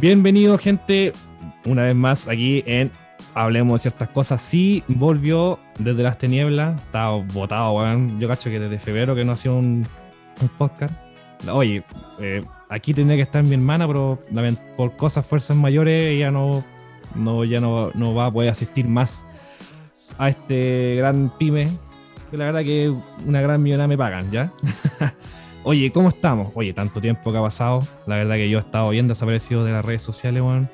Bienvenido, gente, una vez más aquí en Hablemos de ciertas cosas. Sí, volvió desde las tinieblas. Estaba votado, weón. Yo cacho que desde febrero que no hacía un, un podcast. Oye, eh, aquí tendría que estar mi hermana, pero por cosas, fuerzas mayores, ella no, no, ya no, no va a poder asistir más a este gran pyme. Que la verdad que una gran millonada me pagan, ¿ya? Oye, ¿cómo estamos? Oye, tanto tiempo que ha pasado. La verdad que yo he estado bien desaparecido de las redes sociales, weón.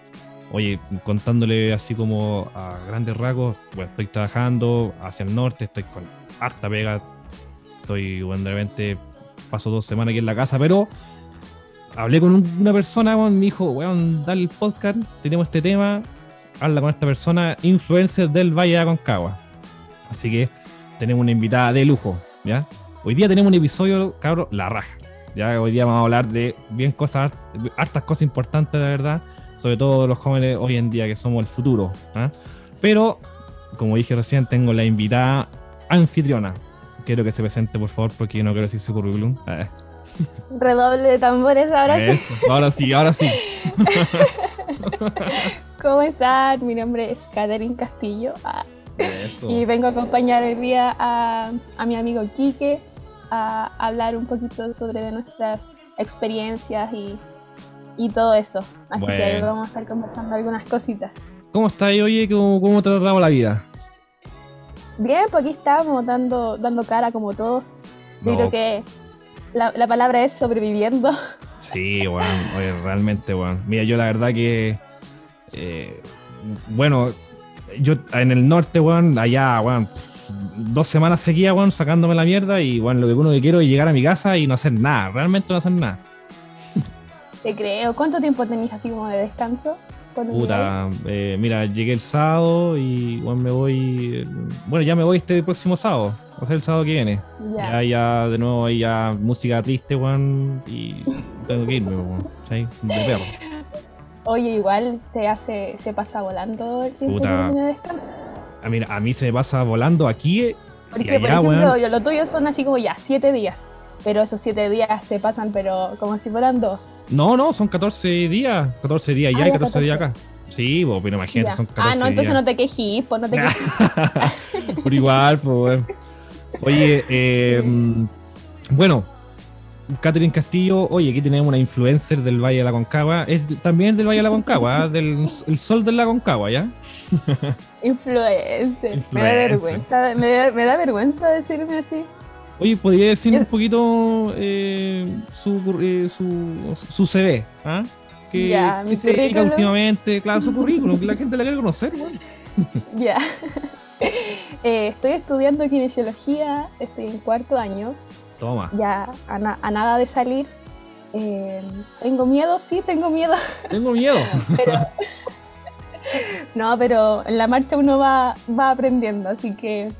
Oye, contándole así como a grandes rasgos, bueno, estoy trabajando hacia el norte, estoy con harta pega. Estoy, bueno, de repente paso dos semanas aquí en la casa, pero hablé con una persona, weón, me dijo, weón, dale el podcast, tenemos este tema, habla con esta persona, influencer del Valle de Aconcagua. Así que tenemos una invitada de lujo, ¿ya? Hoy día tenemos un episodio, cabrón, la raja. Ya hoy día vamos a hablar de bien cosas, hartas cosas importantes, de verdad. Sobre todo los jóvenes hoy en día, que somos el futuro. ¿ah? Pero, como dije recién, tengo la invitada anfitriona. Quiero que se presente, por favor, porque yo no quiero decir su currículum. Redoble de tambores ahora. ahora sí, ahora sí. ¿Cómo están? Mi nombre es Catherine Castillo. Ah. Y vengo a acompañar hoy día a, a mi amigo Quique, a hablar un poquito sobre nuestras experiencias y, y todo eso. Así que ahí vamos a estar conversando algunas cositas. ¿Cómo estás, oye? ¿Cómo, cómo te ha tratado la vida? Bien, pues aquí estamos dando, dando cara como todos. Yo creo que la, la, palabra es sobreviviendo. Sí, bueno, oye, realmente, bueno. Mira, yo la verdad que, eh, bueno, yo en el norte, weón, allá, weón, dos semanas seguía, weón, sacándome la mierda y, weón, lo que uno que quiero es llegar a mi casa y no hacer nada, realmente no hacer nada. Te creo. ¿Cuánto tiempo tenías así como de descanso? Puta, eh, mira, llegué el sábado y weón, me voy. Bueno, ya me voy este próximo sábado. O sea, el sábado que viene. Ya, ya, de nuevo, ahí ya música triste, weón. Y tengo que irme, weón. ¿sí? De perro. Oye, igual se hace, se pasa volando el tiempo Puta. de A mí, a mí se me pasa volando aquí. Porque, por ejemplo, yo, lo tuyo son así como ya, siete días. Pero esos siete días se pasan, pero como si fueran dos. No, no, son 14 días. 14 días ya y 14, días acá. Sí, pero imagínate, son 14 Ah, no, entonces no te quejes, pues no te quejes. por igual, pues. Oye, eh, bueno, Catherine Castillo, oye, aquí tenemos una influencer del Valle de la Concagua. Es también del Valle de la Concagua, ¿ah? del el sol de la Concagua, ¿ya? influencer. Me da vergüenza, me da, vergüenza decirme así. Oye, ¿podría decir un poquito eh, su, eh, su, su, CV? ¿ah? Que, mi se dedica últimamente, claro, su currículum, que la gente la quiere conocer, bueno. Ya. Eh, estoy estudiando kinesiología, estoy en cuarto año. Ya a, nada de salir. Eh, tengo miedo, sí, tengo miedo. Tengo miedo. no, pero en la marcha uno va, va aprendiendo, así que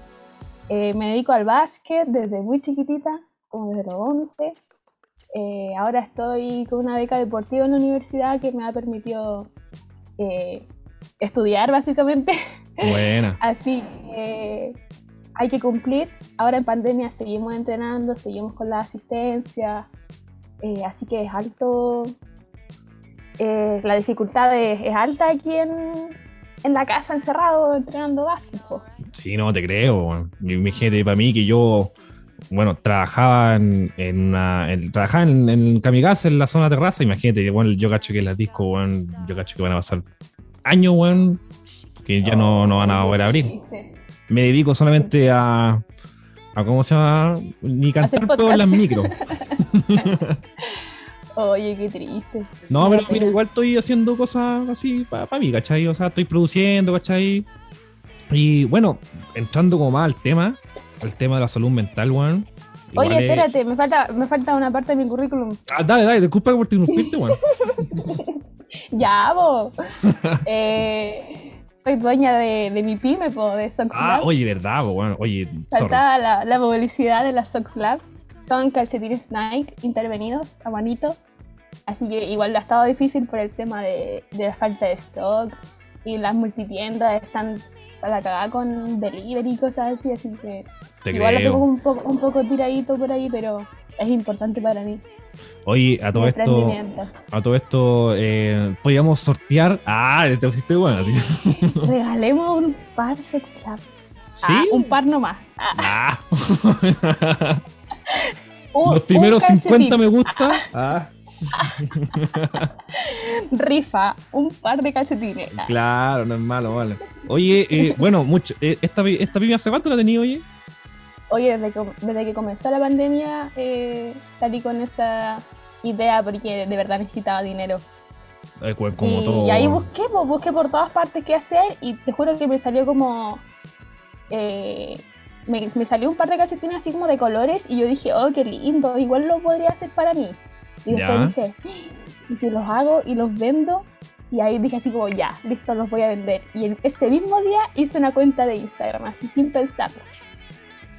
eh, me dedico al básquet desde muy chiquitita, como desde los 11. Eh, ahora estoy con una beca deportiva en la universidad que me ha permitido estudiar básicamente. Buena. Así que hay que cumplir. Ahora en pandemia seguimos entrenando, seguimos con la asistencia, eh, así que es alto. Eh, la dificultad es, alta aquí en, la casa encerrado entrenando básico. Sí, no te creo. Imagínate para mí que yo, bueno, trabajaba en, una, en, trabajaba en, en Kamikaze, en la zona terraza. Imagínate, bueno, yo cacho que las discos, bueno, yo cacho que van a pasar años, bueno, que ya no, no van a volver a abrir me dedico solamente a, a ¿cómo se llama? Ni cantar todas las micros. Oye, qué triste. No, pero mira, igual estoy haciendo cosas así para mí, ¿cachai? O sea, estoy produciendo, ¿cachai? Y bueno, entrando como más al tema, el tema de la salud mental, weón. Oye, espérate, me, falta, me falta una parte de mi currículum. Ah, dale, dale, disculpa por interrumpirte, weón. ya, vos. eh, soy dueña de, de mi pyme, de Socks Ah, oye, verdad, bueno, oye. Faltaba la, la, publicidad de la Socks Lab. Son calcetines Nike intervenidos a manito. Así que igual ha estado difícil por el tema de, de la falta de stock y las multitiendas están para cagar con delivery y cosas así, así que igual lo tengo un poco, un poco tiradito por ahí, pero es importante para mí. Oye, a todo esto, a todo esto, eh, podríamos sortear. Ah, te pusiste bueno. Así. Regalemos un par sex ¿Sí? Ah, un par nomás. Ah. ah. Los primeros 50 me gusta. Rifa, un par de calcetines. Claro, no es malo, vale. Oye, eh, bueno, mucho, eh, esta, esta hace cuánto la tenía, oye? Oye, desde que, comenzó la pandemia eh, salí con esa idea porque de verdad necesitaba dinero. como y, todo. y ahí busqué, pues, busqué por todas partes qué hacer y te juro que me salió como... me, me, salió un par de calcetines así como de colores y yo dije, oh, qué lindo, igual lo podría hacer para mí. Y después dije, y si los hago y los vendo, y ahí dije así como, ya, listo, los voy a vender. Y ese mismo día hice una cuenta de Instagram, así sin pensarlo.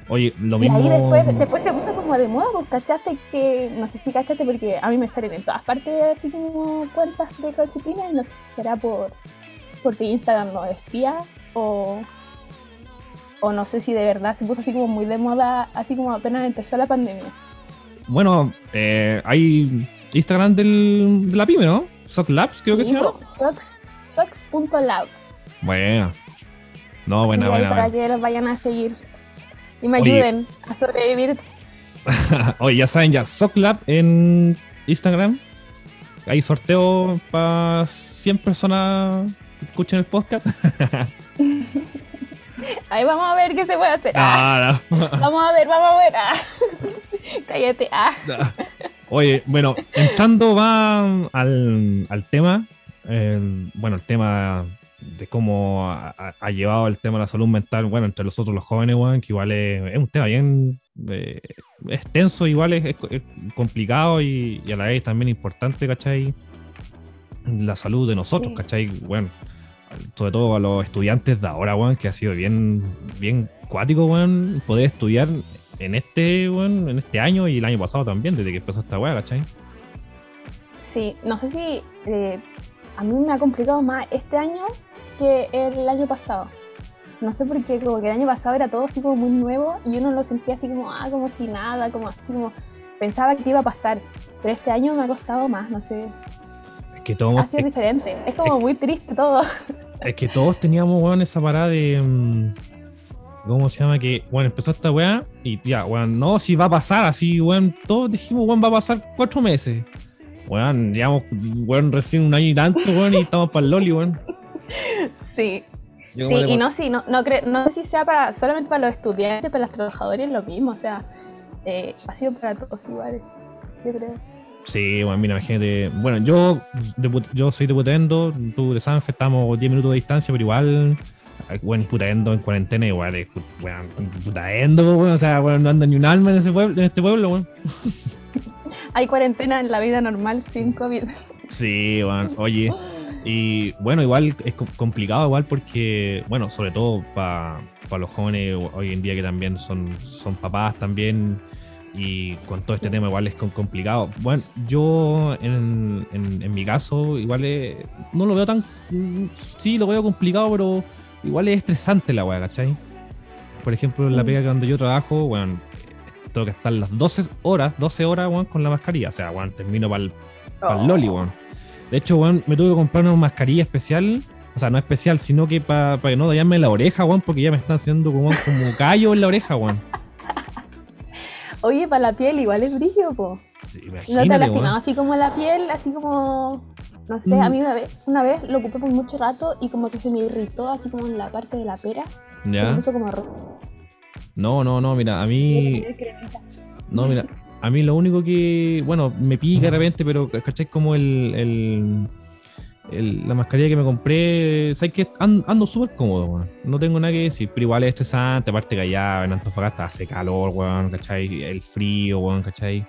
Oye, lo mismo. Y ahí después, después se puso como de moda, pues cachaste que, no sé si cachaste porque a mí me salen en todas partes así como cuentas de calcetines, no sé si será por porque Instagram no espía o, o no sé si de verdad se puso así como muy de moda, así como apenas empezó la pandemia bueno, eh, hay Instagram del, de la pyme, ¿no? Sock Labs, creo que se llama. Socks.lab. Bueno. No, buena, buena. Para que los vayan a seguir y me ayuden a sobrevivir. Oye, ya saben, ya, Socklab en Instagram. Hay sorteo para 100 personas que escuchen el podcast. Ahí vamos a ver qué se puede hacer. Ah, vamos a ver, vamos a ver. Ah. Cállate. Ah. Oye, bueno, entrando va al, tema. bueno, el tema de cómo ha, llevado el tema de la salud mental, bueno, entre nosotros los jóvenes, que igual es, un tema bien eh, extenso, igual es, complicado y, a la vez también importante, ¿cachai? La salud de nosotros, ¿cachai? Bueno, sobre todo a los estudiantes de ahora, weón, que ha sido bien, bien cuático, weón, poder estudiar en este, weón, en este año y el año pasado también, desde que empezó esta weá, ¿cachai? Sí, no sé si eh, a mí me ha complicado más este año que el año pasado. No sé por qué, como que el año pasado era todo así como muy nuevo y uno lo sentía así como, ah, como si nada, como así como pensaba que iba a pasar. Pero este año me ha costado más, no sé. Es que todo. Ha sido diferente, es como muy triste todo. Es que todos teníamos, weón, esa parada de. Mm, ¿Cómo se llama? Que, bueno, empezó esta weá y ya, weón, no, si va a pasar así, weón, todos dijimos, weón, va a pasar cuatro meses. Weón, llevamos, weón, recién un año y tanto, weón, y estamos para el Loli, weón. Sí. sí, y no, sí, no, no, no sé si sea para, solamente para los estudiantes, para los trabajadores, lo mismo, o sea, eh, ha sido para todos iguales, yo creo. Sí, bueno, mira, imagínate. Bueno, yo, yo soy de Putendo, tú de Sanfe, estamos 10 minutos de distancia, pero igual, bueno, Putendo en cuarentena, igual es, bueno, Putendo, bueno, o sea, bueno, no anda ni un alma en, ese pueblo, en este pueblo, bueno. Hay cuarentena en la vida normal sin COVID. Sí, bueno, oye. Y bueno, igual es complicado, igual porque, bueno, sobre todo para los jóvenes hoy en día que también son, son papás también y con todo este tema igual es complicado. Bueno, yo en, en, mi caso igual no lo veo tan... Sí, lo veo complicado, pero igual es estresante la weá, ¿cachai? Por ejemplo, en la mm. pega que cuando yo trabajo, bueno, tengo que estar las 12 horas, 12 horas, weón, con la mascarilla. O sea, bueno, termino para el, oh. loli, weón. De hecho, weón, me tuve que comprar una mascarilla especial. O sea, no especial, sino que para que no dañarme la oreja, weón, porque ya me están haciendo como, como callo en la oreja, weón. Oye, para la piel igual es brillo, po. Sí, ¿No te lastimado así como la piel, así como... No sé, a mí una vez, una vez lo ocupé por mucho rato y como que se me irritó así como en la parte de la pera. Ya. Se me puso como rojo. No, no, no, mira, a mí... No, mira, a mí lo único que... Bueno, me pica de repente, pero ¿cachai? Como el la mascarilla que me compré, ¿sabes que Ando, súper cómodo, No tengo nada que decir, pero igual es estresante. Aparte que allá en Antofagasta hace calor, weón, ¿cachai? El frío, weón, ¿cachai?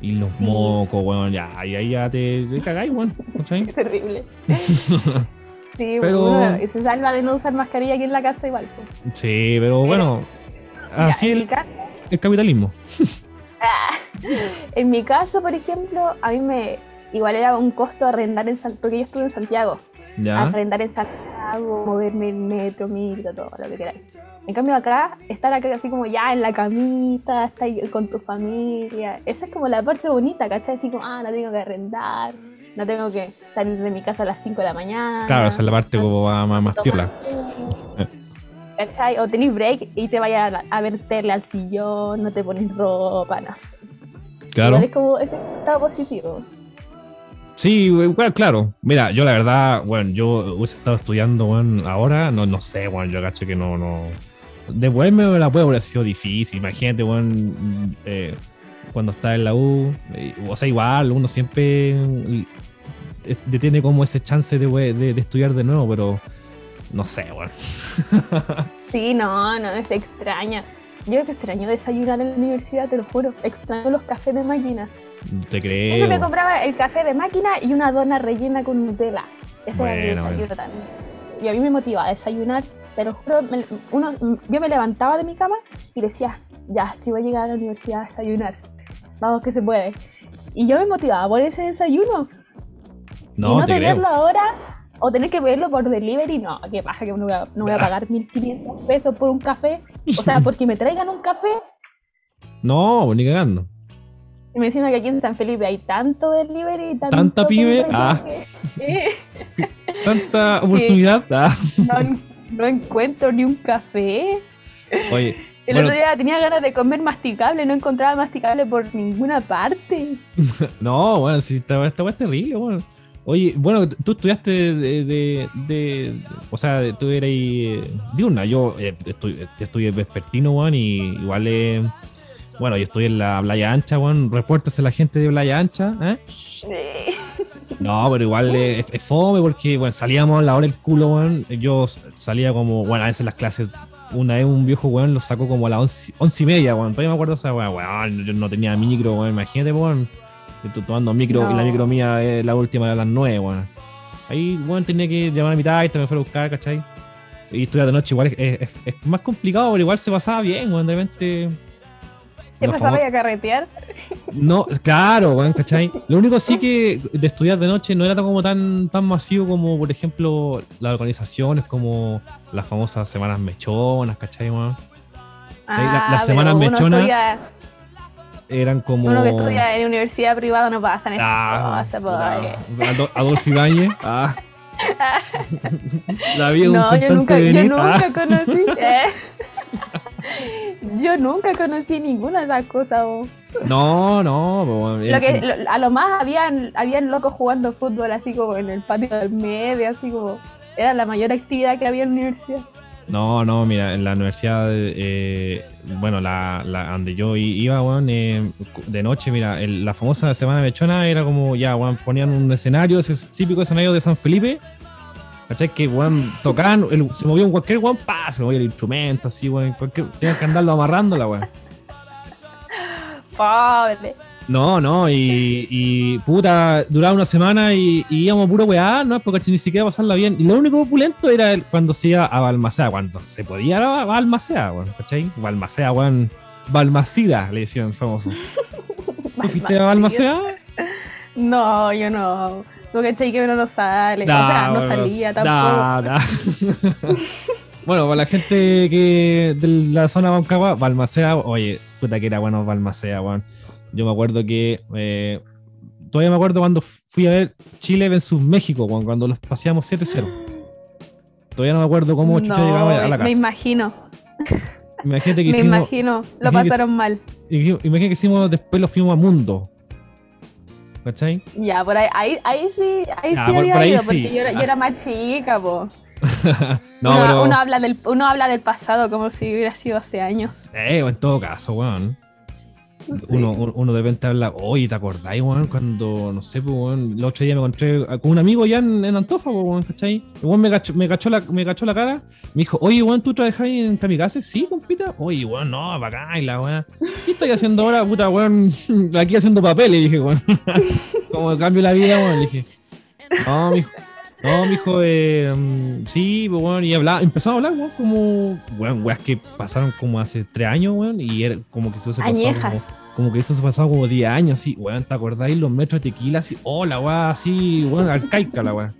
Y los mocos, weón, ya, y ahí ya te, te cagáis, weón, ¿cachai? Es terrible. sí, pero... se salva de no usar mascarilla aquí en la casa igual. Sí, pero bueno, así el, el capitalismo. Ah, en mi caso, por ejemplo, a mí me, igual era un costo arrendar en Santiago, porque yo estuve en Santiago. arrendar en Santiago, moverme en metro, micro, todo lo que queráis. En cambio acá, estar acá así como ya en la camita, estar con tu familia, esa es como la parte bonita, ¿cachai? Así como, ah, no tengo que arrendar, no tengo que salir de mi casa a las 5 de la mañana. Claro, esa es la parte como más, más tierna. O tenés break y te vayas a, verterle al sillón, no te pones ropa, no. Claro. es como, es estado positivo. Sí, bueno, claro. Mira, yo la verdad, bueno, yo hubiese estado estudiando, bueno, ahora, no, no sé, bueno, yo cacho que no, no. Devuelve la puede haber sido difícil. Imagínate, bueno, eh, cuando está en la U, eh, o sea, igual, uno siempre detiene como ese chance de, de estudiar de nuevo, pero no sé, bueno. sí, no, no, es extraña. Yo extraño desayunar en la universidad, te lo juro. Extraño los cafés de máquina. Te creo. Siempre me compraba el café de máquina y una dona rellena con Nutella. Ese era el desayuno también. Y a mí me motivaba a desayunar, pero juro, uno, yo me levantaba de mi cama y decía, ya, si voy a llegar a la universidad a desayunar. Vamos que se puede. Y yo me motivaba por ese desayuno. No, y no tenerlo ahora o tener que verlo por delivery, no, qué pasa que no voy a, no voy a pagar 1500 pesos por un café. O sea, porque me traigan un café. No, ni cagando. Y me dicen que aquí en San Felipe hay tanto delivery, tanto tanta pyme, ah. tanta oportunidad. Ah. No, encuentro ni un café. Oye. El otro día tenía ganas de comer masticable, no encontraba masticable por ninguna parte. no, bueno, si esta, esta es terrible, bueno. Oye, bueno, tú estudiaste de, o sea, tú eras de una, yo eh, estoy, estudié vespertino, Juan, y igual, eh, bueno, yo estoy en la Playa Ancha, Juan, reportas a la gente de Playa Ancha, ¿eh? No, pero igual es, fome porque, bueno, salíamos a la hora del culo, Juan, yo salía como, bueno, a veces las clases, una vez un viejo, weón, lo sacó como a las once, once y media, weón, todavía me acuerdo, o sea, weón, yo no tenía micro, weón, imagínate, weón Estoy tomando micro y la micro mía es la última de las nueve, bueno. Ahí, bueno, tenía que llamar a mitad y me fue a buscar, ¿cachai? Y estudiar de noche igual es, más complicado, pero igual se pasaba bien, bueno, de repente. ¿Te pasaba a carretear? No, claro, bueno, ¿cachai? Lo único sí que de estudiar de noche no era como tan, tan masivo como, por ejemplo, las organizaciones como las famosas semanas mechonas, ¿cachai? Ah, las semanas mechonas eran como. Uno que estudia en universidad privada no pasa en ah, eso. Adolfo Ibáñez. Ah. La vida no, yo nunca, yo nunca ah. conocí. Eh. Yo nunca conocí ninguna de esas cosas. No, no. lo que, a lo más habían, habían locos jugando fútbol así como en el patio del medio, así como. Era la mayor actividad que había en la universidad. No, no, mira, en la universidad, eh, bueno, la, la, donde yo iba, weón, eh, de noche, mira, la famosa Semana Mechona era como, ya, weón, ponían un escenario, ese típico escenario de San Felipe, ¿cachai? Que, weón, tocaban, se movía un cualquier, weón, pa, se movía el instrumento, así, weón, cualquier, tenían que andarlo amarrándola, weón. Pobre. No, no, y, puta, duraba una semana y, íbamos puro weá, ¿no? Porque ni siquiera pasarla bien. Y lo único opulento era cuando se iba a Balmacea, cuando se podía a Balmacea, weón, ¿cachai? Balmacea, weón. Balmacida, le decían famoso. ¿Tú fuiste a Balmacea? No, yo no. Tú cachai que uno no sale, o sea, no salía tampoco. bueno, para la gente que de la zona Bancagua, Balmacea, oye, puta que era bueno Balmacea, weón. Yo me acuerdo que. Eh, todavía me acuerdo cuando fui a ver Chile versus México, cuando, los paseamos 7-0. Todavía no me acuerdo cómo chucha llegaba a la casa. Me imagino. Imagínate que me imagino, lo pasaron mal. Imagínate que hicimos, después lo fuimos a Mundo. ¿Cachai? Ya, por ahí, ahí, ahí sí, ahí sí había ido, porque yo, era, más chica, po. no, uno, pero... uno, habla del, uno habla del pasado como si hubiera sido hace años. Eh, en todo caso, weón. Uno, uno de repente habla, oye, ¿te acordáis, weón? Cuando, no sé, pues, weón, el otro día me encontré con un amigo ya en, en pues, weón, ¿cachai? El me cachó, me, cachó la, me cachó la cara, me dijo, oye, weón, ¿tú trabajas en Kamikaze? Sí, compita. Oye, weón, no, acá y la weón. ¿Qué estoy haciendo ahora, puta, weón? Aquí haciendo papel, y dije, weón. Como cambio la vida, weón, le dije. No, mijo. No, mijo, eh, mm, sí, pues, bueno, y hablaba, empezó a hablar, weón, como, weón, weas que pasaron como hace tres años, weón, y era como que eso se pasó como, como, que eso se pasaba como 10 años, así, weón, ¿te acordáis los metros de tequila? Así, oh, la weá, así, weón, arcaica la weá.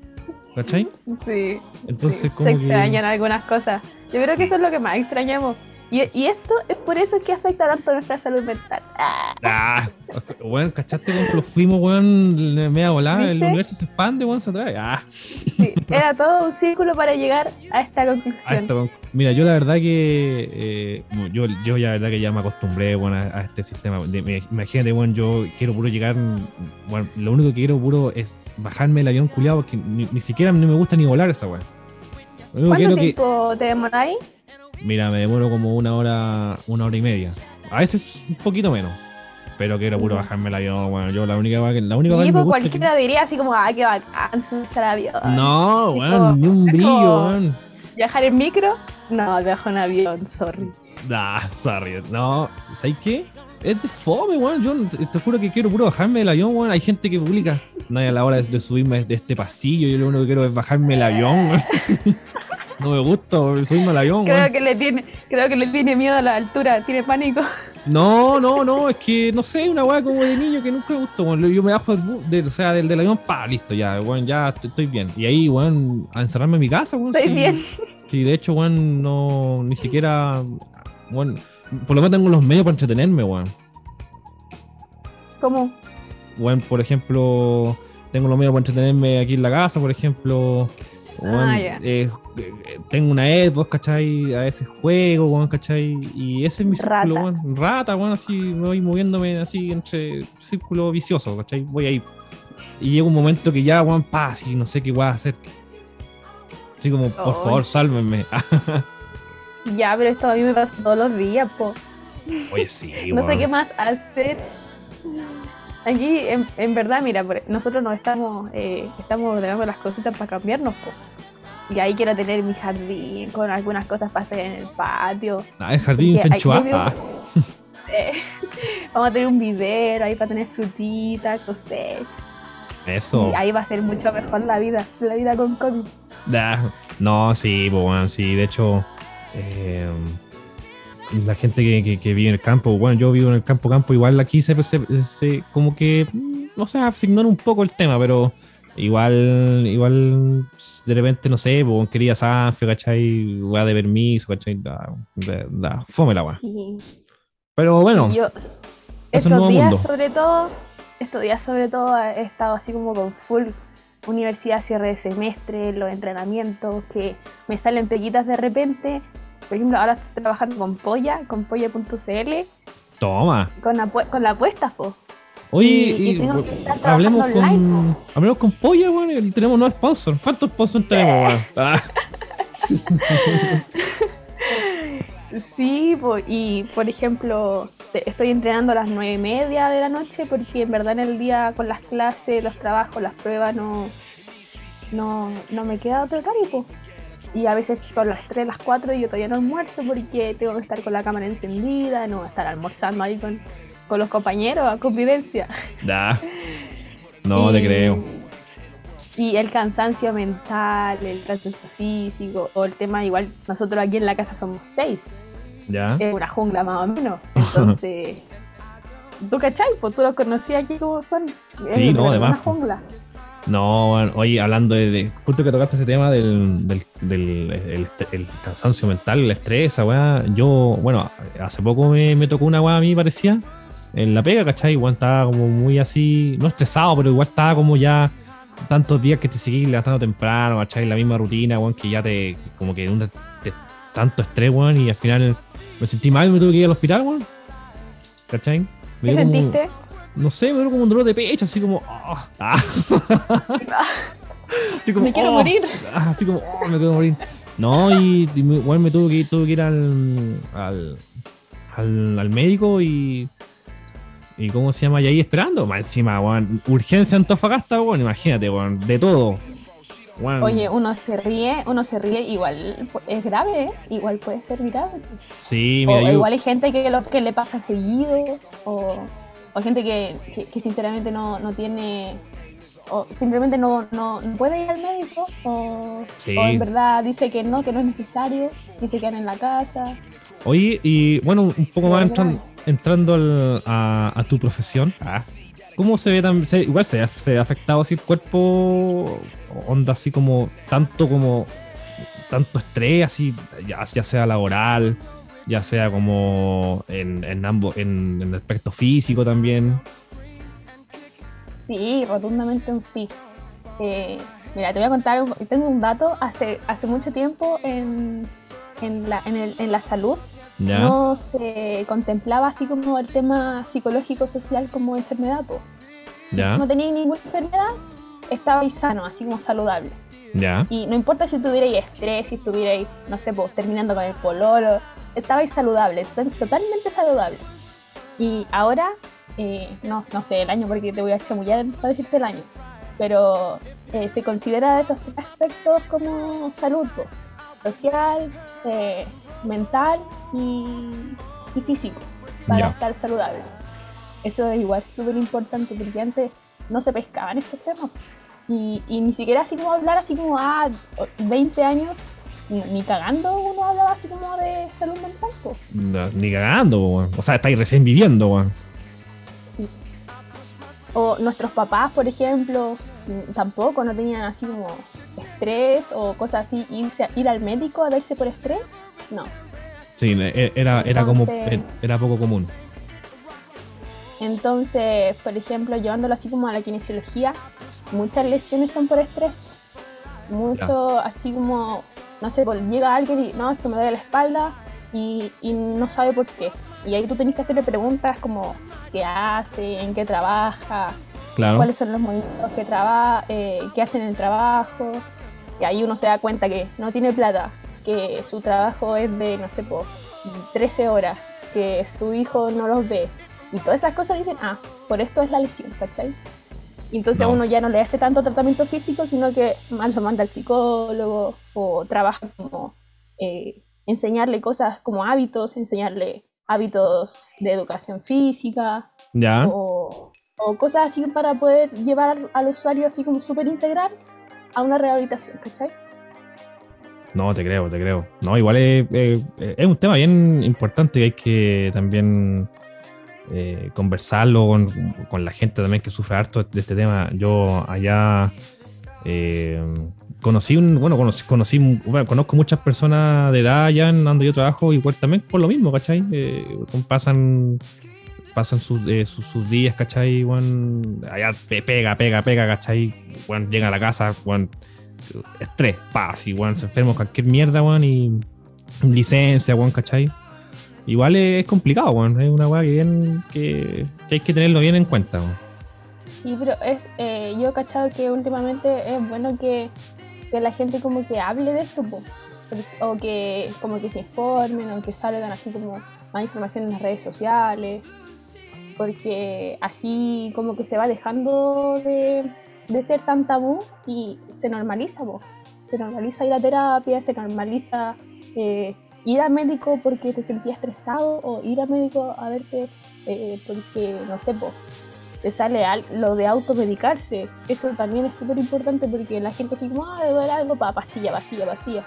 ¿Cachai? Sí. Entonces, como. Se extrañan algunas cosas. Yo creo que eso es lo que más extrañamos. Y, y, esto es por eso que afecta tanto a nuestra salud mental. Ah, ah ¿cachaste cuando lo fuimos, weón? Media volada, el universo se expande, weón, se atrae. Ah. Sí, era todo un círculo para llegar a esta conclusión. Mira, yo la verdad que. Eh, yo, yo ya la verdad que ya me acostumbré, weón, a, este sistema. imagínate, weón, yo quiero puro llegar. Bueno, lo único que quiero puro es bajarme el avión culiado, porque ni, siquiera ni me gusta ni volar esa weón. ¿Cuánto tiempo te demoráis? Mira, me demoro como una hora, una hora y media. A veces un poquito menos. Pero quiero puro bajarme el avión, bueno, yo la única vez la única sí, pues cualquiera diría así como, ah, qué bacán el avión. No, bueno, ni un brillo, weón. ¿Viajar en micro? No, viajo en avión, sorry. Nah, sorry. No, ¿sabes qué? Es de fome, weón. Yo te juro que quiero puro bajarme del avión, weón. Hay gente que publica, no a la hora de, subirme de este pasillo. Yo lo único que quiero es bajarme el avión, weón. No me gusta subirme al avión, creo que le tiene Creo que le tiene miedo a la altura, tiene pánico. No, no, no, es que no sé, una weá como de niño que nunca me gustó. Yo me bajo del, o sea, del, del avión, pa, listo, ya, weón, ya estoy, bien. Y ahí, weón, a encerrarme en mi casa, weón. Estoy bien. Sí, de hecho, weón, no, ni siquiera, weón, por lo menos tengo los medios para entretenerme, weón. ¿Cómo? Weón, por ejemplo, tengo los medios para entretenerme aquí en la casa, por ejemplo, Ah, eh, tengo una Xbox, ¿cachai? A veces juego, ¿cachai? Y ese es mi círculo, Rata, bueno, así me voy moviéndome así entre círculo vicioso, ¿cachai? Voy ahí. Y llega un momento que ya, weón, paz, y no sé qué voy a hacer. Así como, por favor, sálvenme. ya, pero esto a mí me pasa todos los días, po. Oye, sí, No sé qué más hacer. Aquí, en, verdad, mira, nosotros nos estamos, eh, estamos ordenando las cositas para cambiarnos, Y ahí quiero tener mi jardín con algunas cosas para hacer en el patio. Ah, el jardín fenchuapa. Eh, vamos a tener un vivero ahí para tener frutitas, cosechas. Eso. Y ahí va a ser mucho mejor la vida, la vida con COVID. no, sí, pues bueno, sí, de hecho. Eh, la gente que, que, vive en el campo, bueno, yo vivo en el campo, campo, igual aquí se, se, como que, no sé, se ignora un poco el tema, pero igual, igual de repente, no sé, pues, quería Sanfe, ¿cachai? Voy de permiso, ¿cachai? Da, da, fome la weá. Pero bueno, estos días sobre todo, estos días sobre todo he estado así como con full universidad, cierre de semestre, los entrenamientos, que me salen peguitas de repente por ejemplo, ahora estoy trabajando con Polla, con Polla.cl. Toma. Con, con la apuesta, po. Oye, y, hablemos, con, hablemos con Polla, weón. Tenemos nuevos sponsors. ¿Cuántos sponsors tenemos, weón? Ah. Sí, y por ejemplo, estoy entrenando a las nueve y media de la noche porque en verdad en el día con las clases, los trabajos, las pruebas no, no, no me queda otro caripo y a veces son las 3, las 4 y yo todavía no almuerzo porque tengo que estar con la cámara encendida, no estar almorzando ahí con, los compañeros a convivencia. Da. No te creo. Y el cansancio mental, el cansancio físico, o el tema igual, nosotros aquí en la casa somos 6. Ya. Es una jungla más o menos. Entonces, ¿tú cachai? Pues tú los conocí aquí como son. Sí, no, además. Una jungla. No, bueno, oye, hablando de, Justo que tocaste ese tema del, del, el, cansancio mental, el estrés, weá. Yo, bueno, hace poco me, tocó una weá a mí parecía. En la pega, ¿cachai? Igual estaba como muy así, no estresado, pero igual estaba como ya tantos días que te seguís levantando temprano, ¿cachai? La misma rutina, weón, que ya te, como que un tanto estrés, weón, y al final me sentí mal y me tuve que ir al hospital, weón. ¿Cachai? ¿Qué sentiste? No sé, me dio como un dolor de pecho, así como. Ah, ah. así como me quiero oh, morir. Así como, oh, me quiero morir. No, y, igual me tuve que, tuve que ir al, al, al, médico y. ¿Y cómo se llama? Y ahí esperando. Más encima, weón. Urgencia Antofagasta, weón. Imagínate, weón. De todo. Oye, uno se ríe, uno se ríe, igual es grave, ¿eh? Igual puede ser grave. Sí, mira, o igual hay gente que lo que le pasa seguido, o o gente que, que, sinceramente no, no, tiene o simplemente no, no, puede ir al médico o, en verdad dice que no, que no es necesario y se quedan en la casa. Oye, y bueno, un poco más entrando, entrando a, tu profesión. Ah, ¿Cómo se ve tan, igual se, se ha afectado así el cuerpo, onda así como, tanto como, tanto estrés, así, ya, sea laboral, ya sea como en, en ambos, en, el aspecto físico también? Sí, rotundamente un sí. Eh, mira, te voy a contar, tengo un dato, hace, hace mucho tiempo en, en, la, en, el, en la salud no se contemplaba así como el tema psicológico social como enfermedad. Si no teníais ninguna enfermedad, estabais sano, así como saludable. Y no importa si tuvierais estrés, si estuvierais, no sé, pues, terminando con el pololo, estabais saludable, totalmente saludable. Y ahora, eh, no, no sé el año porque te voy a chamullar para decirte el año, pero eh, se considera esos tres aspectos como salud, social, eh, mental y, físico para estar saludable. Eso es igual súper importante porque antes no se pescaban estos temas. Y, ni siquiera así como hablar así como, ah, 20 años, ni cagando uno hablaba así como de salud mental. ni cagando, o sea, estáis recién viviendo. O nuestros papás, por ejemplo, tampoco no tenían así como estrés o cosas así, irse ir al médico a verse por estrés. No. Sí, e, era, era como e, era poco común. Entonces, por ejemplo, llevándolo así como a la kinesiología, muchas lesiones son por estrés. Mucho, así como, no sé, pues, llega alguien y no, esto me duele la espalda y, no sabe por qué. Y ahí tú tenés que hacerle preguntas como qué hace, en qué trabaja, cuáles son los movimientos que trabaja, eh, qué hacen en el trabajo. Y ahí uno se da cuenta que no tiene plata, que su trabajo es de, no sé, por 13 horas, que su hijo no los ve. Y todas esas cosas dicen, ah, por esto es la lesión, ¿cachai? Entonces uno ya no le hace tanto tratamiento físico, sino que más lo manda al psicólogo o trabaja como eh, enseñarle cosas como hábitos, enseñarle hábitos de educación física. Ya. O, o cosas así para poder llevar al usuario así como súper integral a una rehabilitación, ¿cachai? No, te creo, te creo. No, igual es, es, un tema bien importante y hay que también eh, conversarlo con, la gente también que sufre harto de este tema. Yo allá eh, conocí un, bueno, conocí, conocí conozco muchas personas de edad allá en donde yo trabajo, igual también por lo mismo, ¿cachai? Eh, pasan pasan sus, sus, días, ¿cachai? allá pega, pega, pega, ¿cachai? Bueno, llega a la casa, bueno, estrés, paz, y se enferma cualquier mierda, weón, y licencia, weón, ¿cachai? Igual es, complicado, weón, es una weá que, que, hay que tenerlo bien en cuenta. Sí, pero es, eh, yo he cachado que últimamente es bueno que, la gente como que hable de esto, o que como que se informen, o que salgan así como más información en las redes sociales, porque así como que se va dejando de, de ser tan tabú y se normaliza. Se normaliza ir a terapia, se normaliza eh, ir al médico porque te sentías estresado o ir al médico a verte eh, porque, no sé, vos, te sale lo de automedicarse. Eso también es súper importante porque la gente así como, ah, le duele algo, para pastilla, pastilla, pastilla.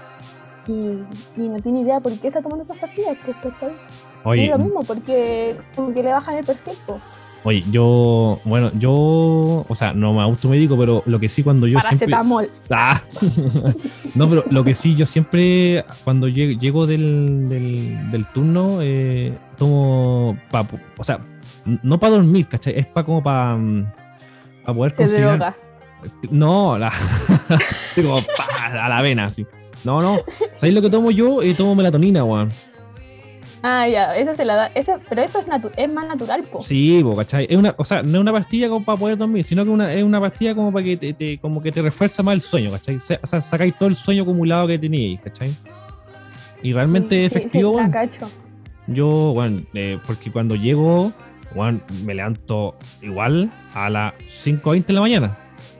Y, no tiene idea por qué está tomando esas pastillas, pues, ¿cachai? Oye, es lo mismo, porque como que le bajan el perfil, Oye, yo, bueno, yo, o sea, no me automedico, pero lo que sí cuando yo Paracetamol. siempre... Ah, no, pero lo que sí yo siempre, cuando llego, del, del, turno, eh, tomo, pa, o sea, no para dormir, ¿cachai? Es para como para pa poder Se Droga. No, la, como a la vena, así. No, no. ¿Sabéis lo que tomo yo? Eh, tomo melatonina, weón. Ah, ya, esa se la da. pero eso es, es más natural, po. Sí, po, ¿cachai? Es una, o sea, no es una pastilla como para poder dormir, sino que una, es una pastilla como para que te, como que te refuerza más el sueño, ¿cachai? O sea, sacáis todo el sueño acumulado que teníais, ¿cachai? Y realmente es efectivo, sí, cacho. Yo, bueno, eh, porque cuando llego, bueno, me levanto igual a las 5.20 de la mañana.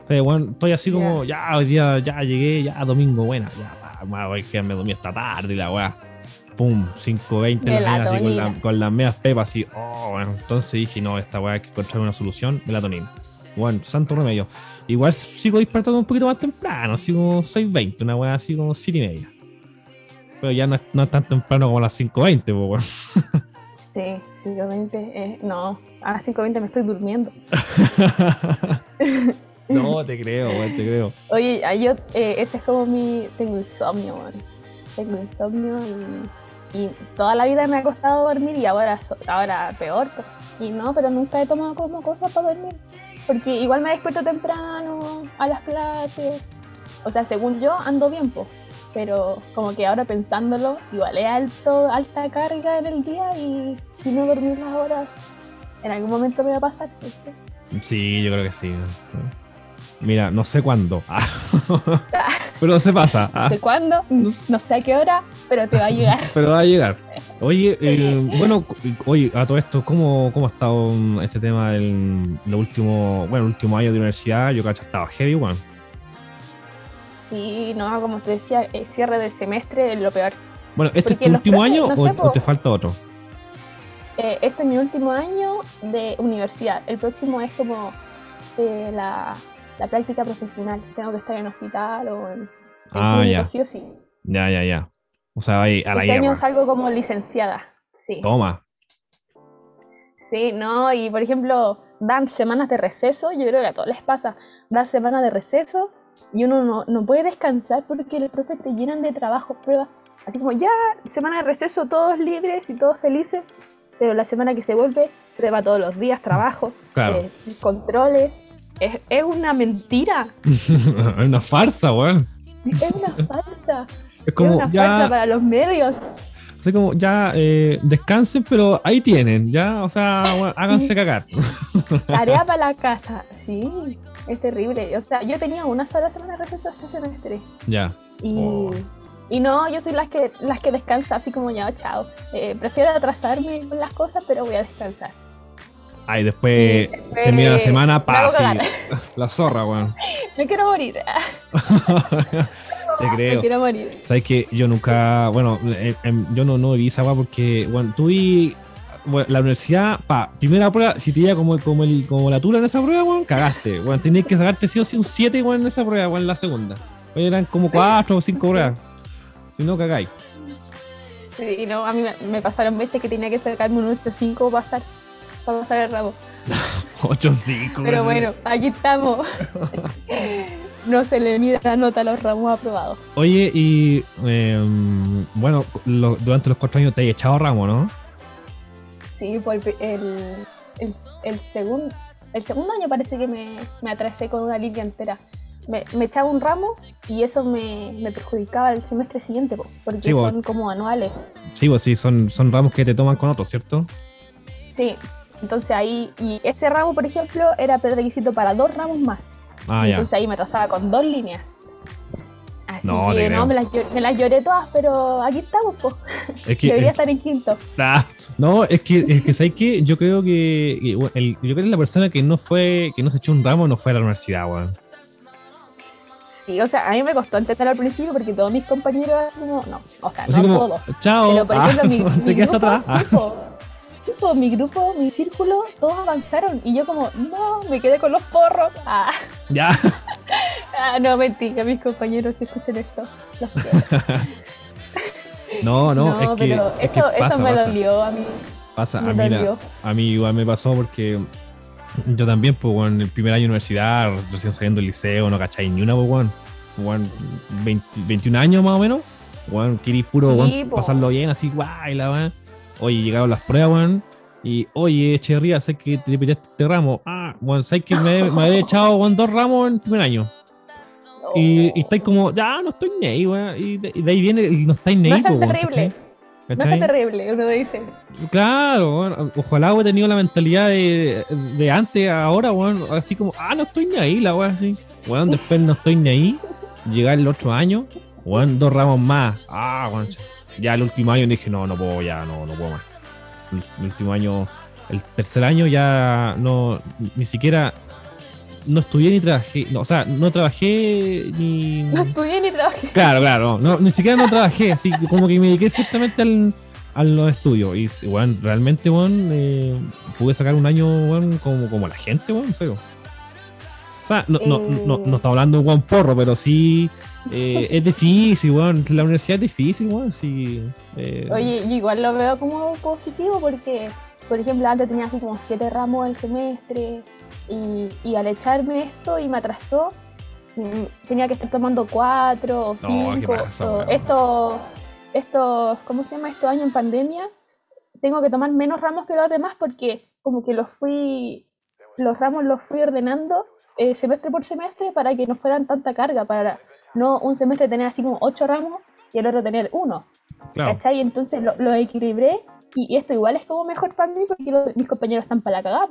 bueno, estoy así como, ya, hoy día ya llegué, ya domingo, buena, ya, voy a quedarme dormir esta tarde y la weá pum, 5.20 de la con, la, con, las medias pepas, así, oh, bueno, entonces dije, no, esta weá hay que encontrar una solución, melatonina. Bueno, santo remedio. Igual sigo despertando un poquito más temprano, así como 6.20, una weá así como 7 y media. Pero ya no es, no es tan temprano como las 5.20, pues, Sí, Sí, 5.20, eh, no, a las 5.20 me estoy durmiendo. no, te creo, te creo. Oye, yo, eh, ese es como mi, tengo insomnio, man. Tengo insomnio y, toda la vida me ha costado dormir y ahora, ahora peor. Y no, pero nunca he tomado como cosas para dormir. Porque igual me despierto temprano a las clases. O sea, según yo, ando bien, pues pero como que ahora pensándolo, igual es alto, alta carga en el día y si no dormir las horas, en algún momento me va a pasar, ¿cierto? Sí, yo creo que sí. Mira, no sé cuándo, pero se pasa. No sé cuándo, no sé a qué hora, pero te va a llegar. pero va a llegar. Oye, eh, bueno, oye, a todo esto, ¿cómo, cómo ha estado este tema el, último, bueno, el último año de universidad? Yo ha estado heavy, bueno. Sí, no, como te decía, el cierre de semestre es lo peor. Bueno, ¿este es tu último año o, te falta otro? Eh, este es mi último año de universidad. El próximo es como eh, la, práctica profesional. Tengo que estar en hospital o en, ah, ya. sí o sí. Ya, ya, ya. O sea, ahí a la este año salgo como licenciada. Sí. Toma. Sí, no, y por ejemplo, dan semanas de receso, yo creo que a todos les pasa, dan semanas de receso y uno no, puede descansar porque los profes te llenan de trabajo, pruebas. Así como ya, semana de receso, todos libres y todos felices, pero la semana que se vuelve, prueba todos los días, trabajo, eh, controles. Es, una mentira. es una farsa, weón. Es una farsa. Es como una farsa para los medios. Así como, ya eh, descansen, pero ahí tienen, ya, o sea, háganse cagar. Tarea para la casa, sí. Es terrible. O sea, yo tenía una sola semana de receso este semestre. Ya. Y, oh. y no, yo soy las que las que descansa, así como ya, chao. Eh, prefiero atrasarme con las cosas, pero voy a descansar. Ay, después, termina la semana, pa, la zorra, weón. Me quiero morir. Te creo. Me quiero morir. Sabes que yo nunca, bueno, eh, em, yo no, no viví esa weá porque, bueno, tú y la universidad, pa, primera prueba, si te llega como, como, el, como la tula en esa prueba, weón, cagaste. Bueno, tenías que sacarte sí o sí un 7, weón, en esa prueba, weón, en la segunda. Oye, eran como 4 o 5 pruebas. Si no, cagáis. Sí, no, a mí me, pasaron veces que tenía que sacarme un 8-5 para pasar, para pasar el rabo. 8-5. Pero bueno, aquí estamos. no se le ni la nota a los ramos aprobados. Oye, y em, bueno, durante los 4 años te he echado ramo, ¿no? Sí, por el, el, segundo, el segundo año parece que me, me atrasé con una línea entera. Me, echaba un ramo y eso me, perjudicaba el semestre siguiente, porque son como anuales. Sí, vos sí, son, son ramos que te toman con otros, ¿cierto? Sí, entonces ahí, y ese ramo, por ejemplo, era requisito para dos ramos más. Ah, entonces ahí me atrasaba con dos líneas. Así no, que no, me las, lloré, todas, pero aquí estamos, pues. Debería estar en quinto. Ah, no, es que, es que ¿sabes qué? Yo creo que, el, yo creo que la persona que no fue, que no se echó un ramo no fue a la universidad, weón. Sí, o sea, a mí me costó entender al principio porque todos mis compañeros como, no, o sea, no todos. Chao. Pero por ejemplo, mi, ah, mi grupo, atrás? Mi grupo, mi círculo, todos avanzaron y yo como, no, me quedé con los porros. Ah. Ya. ah, no, mentira, mis compañeros que escuchen esto. no, no, es que, pero es que pasa, eso me dolió a mí. Pasa, a mí, a mí igual me pasó porque yo también, pues, bueno, en el primer año de universidad, recién saliendo del liceo, no cacháis ni una, pues, bueno, bueno 21 años más o menos, bueno, queréis puro, pasarlo bien, así, guay, la weón. Oye, llegaron las pruebas, weón. Y, oye, Echeverría, sé que te pillaste este ramo. Ah, bueno, sé que me, me había echado dos ramos en el primer año. Y, y estáis como, ya, no estoy ni ahí, weón. Y, de, ahí viene, y no estáis ni ahí, No es terrible. No es terrible, uno dice. Claro, bueno, ojalá hubiera tenido la mentalidad de, de antes a ahora, weón. Así como, ah, no estoy ni ahí, la weón, así. Weón, después no estoy ni ahí. Llegar el otro año, weón, dos ramos más. Ah, weón ya el último año dije, no, no puedo, ya no, no puedo más. El, último año, el tercer año ya no, ni siquiera, no estudié ni trabajé, no, o sea, no trabajé ni... No estudié ni trabajé. Claro, claro, no, ni siquiera no trabajé, así como que me dediqué exactamente al, a los estudios. Y, bueno, realmente, bueno, eh, pude sacar un año, bueno, como, como la gente, bueno, en serio. O sea, no, no, no, no, está hablando de Juan Porro, pero sí eh, es difícil, weón. La universidad es difícil, weón. Sí, eh. Oye, igual lo veo como positivo porque, por ejemplo, antes tenía así como siete ramos el semestre y, y al echarme esto y me atrasó, mm, tenía que estar tomando cuatro o cinco. esto, esto, ¿cómo se llama? Estos años en pandemia, tengo que tomar menos ramos que los demás porque como que los fui, los ramos los fui ordenando eh, semestre por semestre para que no fueran tanta carga, para no un semestre tener así como ocho ramos y el otro tener uno. Claro. ¿Cachai? Entonces lo, equilibré y, esto igual es como mejor para mí porque mis compañeros están para la cagada,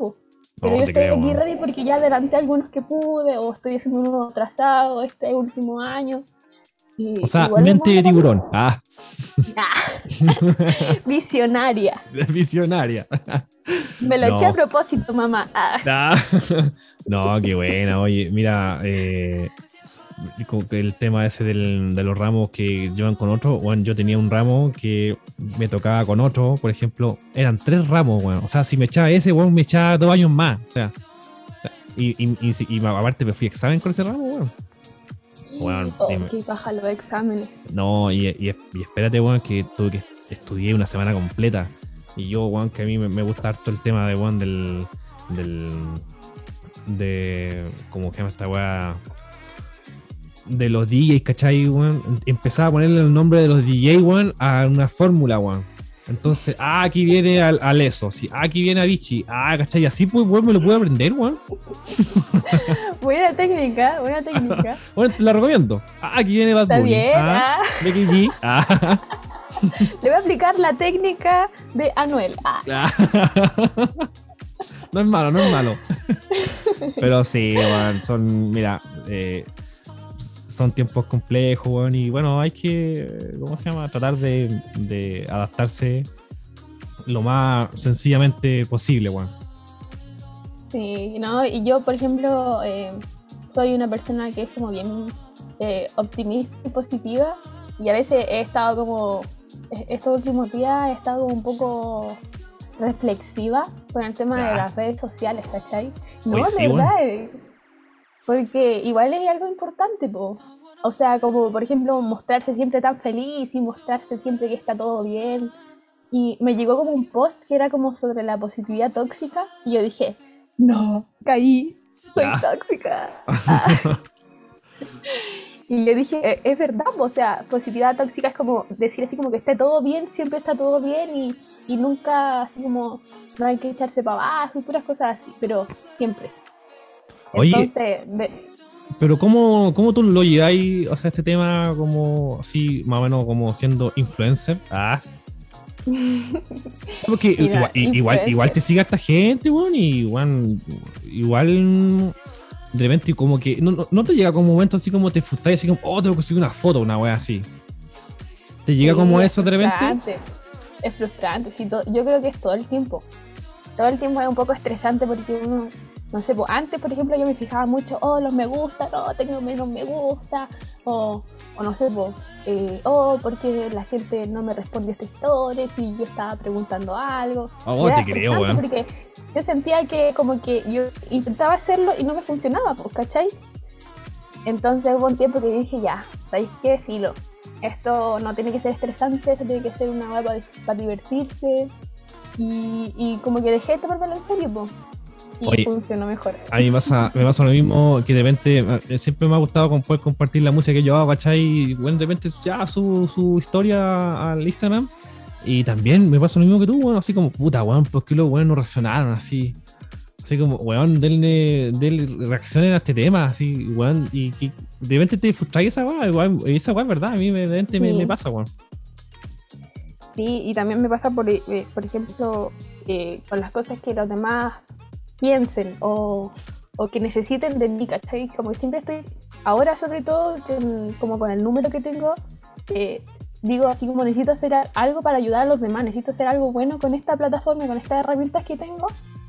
Pero yo estoy aquí ready porque ya adelanté algunos que pude o estoy haciendo uno atrasado este último año. o sea, mente de tiburón. Ah. Visionaria. Visionaria. Me lo eché a propósito, mamá. Ah. Ah. no, qué buena. Oye, mira, eh, el tema ese del, de los ramos que llevan con otro, bueno, yo tenía un ramo que me tocaba con otro, por ejemplo, eran tres ramos, bueno, o sea, si me echaba ese, bueno, me echaba dos años más, o sea, y, y, y, aparte me fui a examen con ese ramo, bueno. Bueno, oh, qué baja los exámenes. No, y, espérate, bueno, que tuve que estudié una semana completa. Y yo, bueno, que a mí me, gusta harto el tema de, bueno, del, del de, ¿cómo se llama esta weá? De los DJs, ¿cachai, weón? Empezaba a ponerle el nombre de los DJs, weón, a una fórmula, weón. Entonces, ah, aquí viene al, al eso, sí, ah, aquí viene a Vichy, ah, ¿cachai? Así pues, weón, me lo puedo aprender, weón. buena técnica, buena técnica. bueno, te la recomiendo. Ah, aquí viene Bad. Está bien, ah. ah. ah. Le voy a aplicar la técnica de Anuel. Ah. no es malo, no es malo. Pero sí, son, mira, eh, son tiempos complejos, y bueno, hay que, ¿cómo se llama? Tratar de, adaptarse lo más sencillamente posible, bueno. Sí, ¿no? Y yo, por ejemplo, eh, soy una persona que es como bien eh, optimista y positiva, y a veces he estado como, estos últimos días he estado un poco reflexiva con el tema de las redes sociales, ¿cachai? No, de verdad, eh, porque igual es algo importante, po. O sea, como por ejemplo mostrarse siempre tan feliz y mostrarse siempre que está todo bien. Y me llegó como un post que era como sobre la positividad tóxica y yo dije, no, caí, soy tóxica. y yo dije, e-, es verdad, o sea, positividad tóxica es como decir así como que esté todo bien, siempre está todo bien y, y nunca así como no hay que echarse para abajo y puras cosas así, pero siempre. Oye, pero ¿cómo, ¿cómo tú lo lleváis, o sea, este tema como así, más o menos como siendo influencer? Ah. Porque igual, igual, te sigue esta gente, weón, y igual, igual de repente como que no, no, te llega como un momento así como te frustras así como, oh, tengo que subir una foto, una wea así. ¿Te llega como eso de repente? Es frustrante, sí, yo creo que es todo el tiempo. Todo el tiempo es un poco estresante porque uno no sé, pues antes, por ejemplo, yo me fijaba mucho, oh, los me gusta, no, tengo menos me gusta, o, o no sé, pues, eh, oh, porque la gente no me responde a esta historia si yo estaba preguntando algo. Oh, te creo, weón. Porque yo sentía que como que yo intentaba hacerlo y no me funcionaba, pues, ¿cachai? Entonces hubo un tiempo que dije, ya, ¿sabéis qué? Filo. Esto no tiene que ser estresante, esto tiene que ser una web para, divertirse. Y, y, como que dejé de tomármelo en serio, pues y funcionó mejor. A mí me pasa, me pasa lo mismo que de repente eh, siempre me ha gustado poder compartir la música que yo hago, ¿cachai? Y bueno, de repente ya su, su historia al Instagram. Y también me pasa lo mismo que tú, bueno, así como, puta, weón, ¿por qué los weones no reaccionaron así? Así como, weón, denle, denle reaccionen a este tema, así, weón, y que de repente te frustras esa weón, esa weón, ¿verdad? A mí de repente me, me, pasa, weón. Sí, y también me pasa, por, eh, por ejemplo, eh, con las cosas que los demás piensen o, o que necesiten de mí, ¿cachai? Como que siempre estoy, ahora sobre todo, como con el número que tengo, eh, digo así como necesito hacer algo para ayudar a los demás, necesito hacer algo bueno con esta plataforma, con estas herramientas que tengo,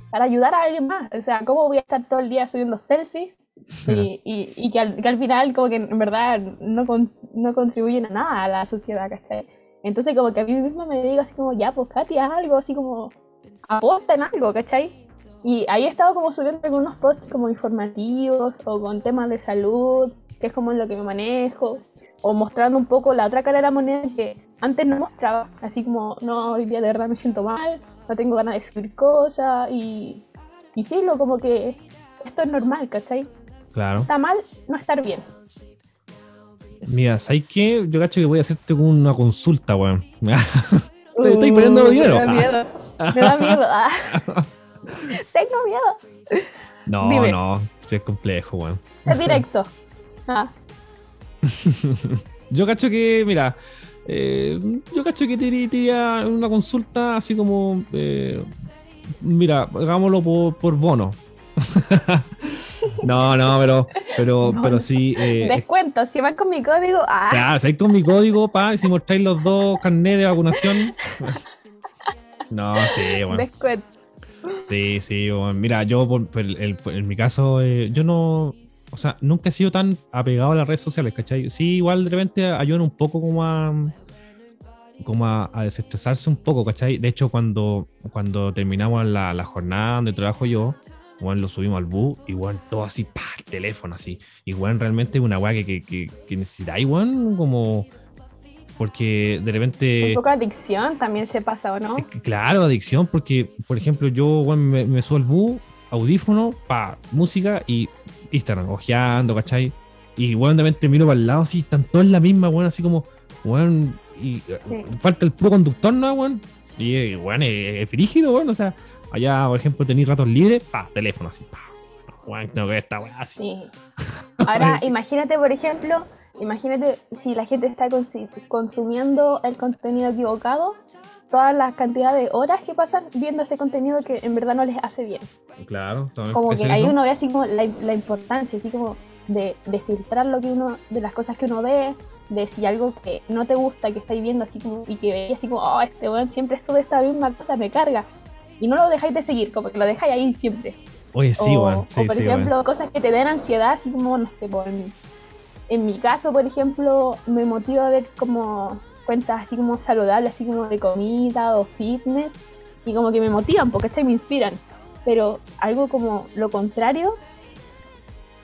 para ayudar a alguien más. O sea, ¿cómo voy a estar todo el día subiendo selfies? Y, y, que, al, final como que en verdad no, no contribuyen a nada a la sociedad, ¿cachai? Entonces como que a mí misma me digo así como, ya, pues Katy, haz algo, así como, aposta en algo, ¿cachai? Y ahí he estado como subiendo algunos posts como informativos o con temas de salud que es como en lo que me manejo, o mostrando un poco la otra cara de la moneda que antes no mostraba, así como, no, hoy día de verdad me siento mal, no tengo ganas de escribir cosas, y, y filo, como que esto es normal, ¿cachai? Claro. Está mal no estar bien. Mira, ¿sabes qué? Yo cacho que voy a hacerte una consulta, weón. estoy, estoy perdiendo dinero. Me da miedo. Me da miedo. Tengo miedo. No, no. Es complejo, weón. Es directo. Ah. yo cacho que, mira, eh, yo cacho que te diría una consulta así como, eh, mira, hagámoslo por, por bono. No, no, pero, pero, pero sí. Eh, Descuento, si vas con mi código. Ah. Claro, si vais con mi código, pa, si mostráis los dos carnets de vacunación. No, sí, bueno. Descuento. Sí, sí, bueno. mira, yo por, en mi caso, eh, yo no, o sea, nunca he sido tan apegado a las redes sociales, ¿cachai? Sí, igual de repente ayudan un poco como a como a, desestresarse un poco, ¿cachai? De hecho, cuando, cuando terminamos la, jornada donde trabajo yo, igual lo subimos al bus, igual todo así, pa, el teléfono así. Igual realmente es una weá que, que, que, que como. Porque de repente. Un poco de adicción también se pasa, ¿o no? Claro, adicción, porque, por ejemplo, yo me, me, subo al bus, audífono, pa, música y Instagram, ojeando, ¿cachai? Y bueno, de repente miro para el lado, así, están todos en la misma, weón, así como, weón, y falta el puro conductor, ¿no, weón? Y, weón, es, es frígido, weón, o sea, Allá, por ejemplo, tenéis ratos libres, pa, teléfono así, pa. tengo que esta weá así. Sí. Ahora, imagínate, por ejemplo, imagínate si la gente está consumiendo el contenido equivocado, todas las cantidades de horas que pasan viendo ese contenido que en verdad no les hace bien. Claro, Como que ahí uno ve así como la, importancia, así como de, de, filtrar lo que uno, de las cosas que uno ve, de si algo que no te gusta, que estáis viendo así como, y que veis así como, oh, este weón siempre sube esta misma cosa, me carga y no lo dejáis de seguir, como que lo dejáis ahí siempre. Oye, sí, o, o por ejemplo, cosas que te den ansiedad, así como, no sé, en, mi caso, por ejemplo, me motiva a ver como cuentas así como saludables, así como de comida o fitness, y como que me motivan, porque estas me inspiran. Pero algo como lo contrario,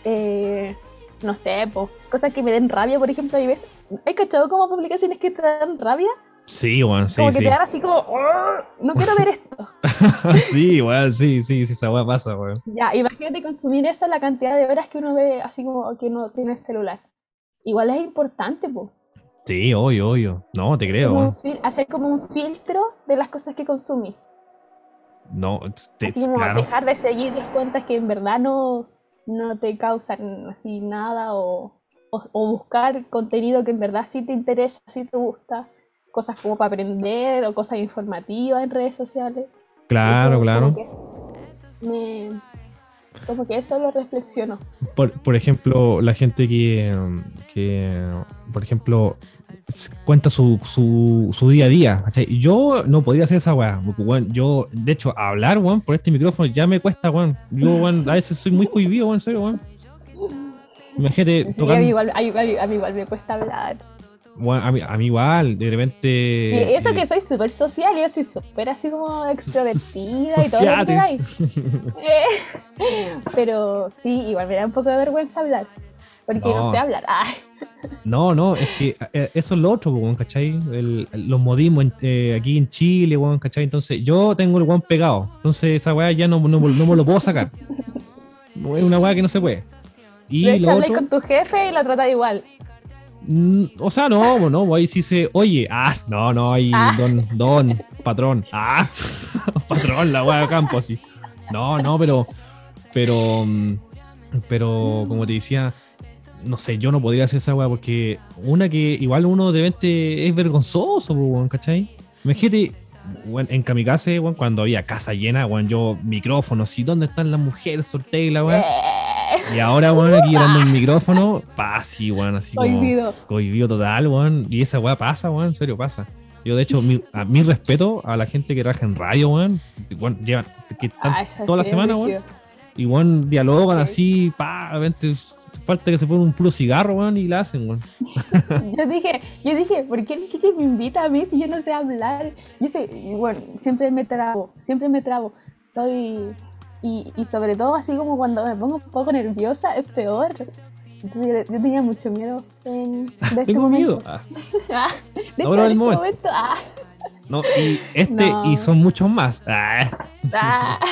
eh, no sé, pues, cosas que me den rabia, por ejemplo, hay veces, ¿hay cachado como publicaciones que te dan rabia? Sí, bueno, sí. Como que te dan así como, no quiero ver esto. sí, igual, sí, sí, sí, esa weá pasa, weón. Ya, imagínate consumir eso la cantidad de horas que uno ve así como que uno tiene el celular. Igual es importante, pues. Sí, obvio, obvio. No, te creo. hacer como un filtro de las cosas que consumís. No, te, así como dejar de seguir las cuentas que en verdad no, no te causan así nada o, o buscar contenido que en verdad sí te interesa, sí te gusta cosas como para aprender o cosas informativas en redes sociales. Claro, claro. Como que, eso lo reflexiono. Por, ejemplo, la gente que, que por ejemplo, cuenta su, su, día a día. Yo no podría hacer esa weá. yo, de hecho, hablar, weón, por este micrófono ya me cuesta, weón. Yo, weón, a veces soy muy cohibido, weón, en serio, weón. Imagínate a, mí igual, a, mí igual me cuesta hablar. Bueno, a mí, a mí igual, de repente. Y eso que soy súper social, yo soy súper así como extrovertida y todo lo que queráis. pero sí, igual me da un poco de vergüenza hablar. Porque no, sé hablar. Ah. No, no, es que eh, eso es lo otro, ¿cachai? los modismos eh, aquí en Chile, ¿cachai? Entonces, yo tengo el guan pegado. Entonces, esa weá ya no, no, no, me lo puedo sacar. Es una weá que no se puede. Y de hecho, otro... con tu jefe y lo trata igual. Mm, o sea, no, no, ahí sí se. Oye, ah, no, no, ahí, ah. don, don, patrón. Ah, patrón, la wea de campo, sí. No, no, pero. Pero. Mm, pero, como te decía, no sé, yo no podría hacer esa wea porque. Una que igual uno de repente es vergonzoso, ¿cachai? Imagínate, bueno, en Kamikaze, bueno, cuando había casa llena, bueno, yo micrófonos, ¿y dónde están las mujeres? Sorteo y la weá. Y ahora, weón, aquí dando el micrófono, pasa, sí, weón, así como. Cohibido. total, weón. Y esa weá pasa, weón, en serio pasa. Yo, de hecho, mi, a mi respeto a la gente que trabaja en radio, weón. llevan que están ah, toda la semana, weón. Y, weón, dialogan así, pa, a falta que se ponga un puro cigarro, weón, y la hacen, weón. yo dije, yo dije, ¿por qué me invita a mí si yo no sé hablar? Yo sé, bueno, siempre me trabo, siempre me trabo. Soy y, y, sobre todo así como cuando me pongo un poco nerviosa es peor. Entonces yo, tenía mucho miedo en, de este Tengo miedo. Ah. ah. de hecho, en este momento. Ah. No, y este y son muchos más. Ah. Ah.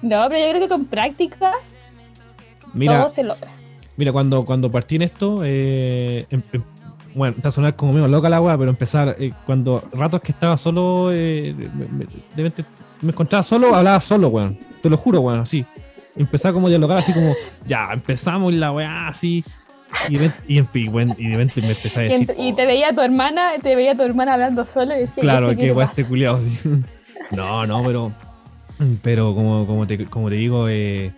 No, pero yo creo que con práctica mira, todo se logra. Mira, cuando, cuando partí en esto, eh, em, em, bueno, está a sonar como medio loca la weá, pero empezar, eh, cuando ratos que estaba solo, eh, me, me, encontraba solo, hablaba solo, weón. Te lo juro, weón, así. Empezaba como a dialogar así como, ya, empezamos la weá así. Y de, y, y, repente me empecé a decir. Y, te veía tu hermana, te veía tu hermana hablando solo y decía. Claro, que weá este culiado. No, no, pero. Pero como, como, te, como te digo, eh,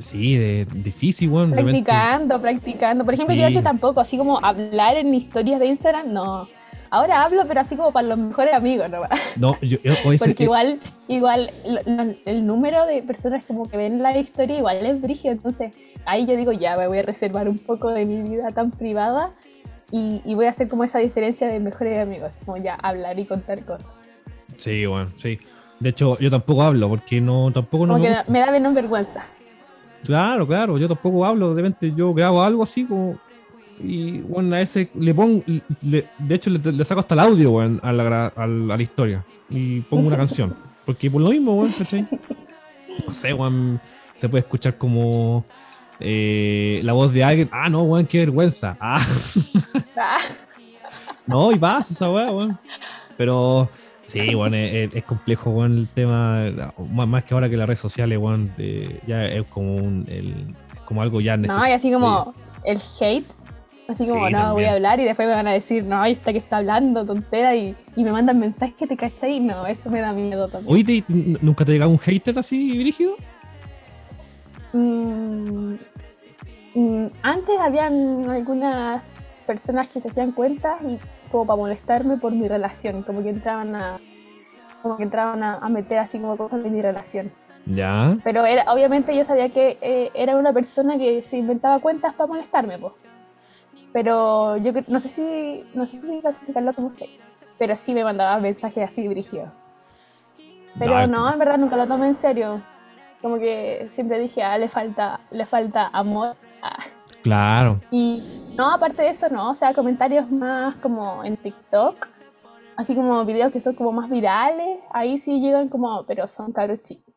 Sí, de, difícil, weón. Practicando, practicando. Por ejemplo, yo antes tampoco, así como hablar en historias de Instagram, no. Ahora hablo, pero así como para los mejores amigos, ¿no? No, yo, Porque igual, igual el número de personas como que ven la historia igual es brígido, entonces ahí yo digo, ya me voy a reservar un poco de mi vida tan privada y, voy a hacer como esa diferencia de mejores amigos, como ya hablar y contar cosas. Sí, bueno, sí. De hecho, yo tampoco hablo porque no, tampoco no. me, me da menos vergüenza. Claro, claro, yo tampoco hablo, de repente yo grabo algo así como y bueno, a ese le pongo, de hecho le, saco hasta el audio bueno, a, la, a, la, historia y pongo una canción, porque por lo mismo, bueno, No sé, bueno, se puede escuchar como eh, la voz de alguien, ah, no, weón, qué vergüenza. Ah. no, y pasa esa weá, weón. Pero Sí, bueno, es, complejo, bueno, el tema, más, que ahora que las redes sociales, bueno, ya es como un, el, como algo ya necesario. No, y así como el hate, así como, no, voy a hablar y después me van a decir, no, ahí está que está hablando, tontera, y, y me mandan mensajes que te cachai, no, eso me da miedo también. Oye, ¿nunca te llega un hater así, dirigido? Mm, mm, antes habían algunas personas que se hacían cuentas y como para molestarme por mi relación, como que entraban a como que entraban a, meter así como cosas de mi relación. Ya. Pero era, obviamente yo sabía que eh, era una persona que se inventaba cuentas para molestarme, pues. Pero yo no sé si no sé si clasificarlo como usted, pero sí me mandaba mensajes así dirigidos. Pero no, en verdad nunca lo tomé en serio. Como que siempre dije, ah, le falta, le falta amor. Ah. Claro. Y no, aparte de eso, no, o sea, comentarios más como en TikTok, así como videos que son como más virales, ahí sí llegan como, pero son cabros chicos.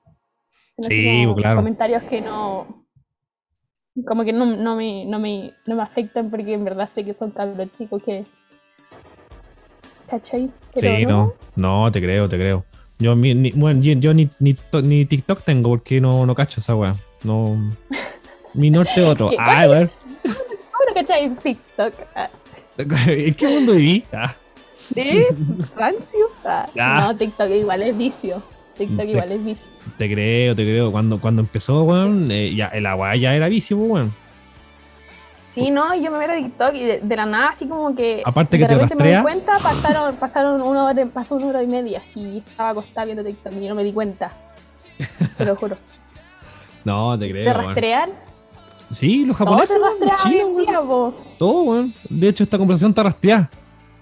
sí, claro. Comentarios que no, como que no, no, me, no, me, no me afectan porque en verdad sé que son cabros chicos que... ¿Cachai? sí, no. no, te creo, te creo. Yo, ni, bueno, yo, ni, ni, ni, TikTok tengo porque no, no cacho esa weá. No. Mi norte otro. Ah, bueno. ¿Cómo cachai en TikTok? ¿En qué mundo viví? Ah. ¿Sí? ¿Rancio? Ah. No, TikTok igual es vicio. TikTok igual es vicio. Te creo, te creo. Cuando, cuando empezó, weón, eh, ya, el agua ya era vicio, pues, weón. Sí, no, yo me veo de TikTok y de, la nada, así como que. Aparte que de te repente me di cuenta, pasaron, pasaron una hora, pasó una hora y media. Y estaba acostada viendo TikTok y yo no me di cuenta. Te lo juro. no, te creo. ¿Te rastrean? Sí, los japoneses. Todo, Todo, weón. De hecho, esta conversación está rastreada.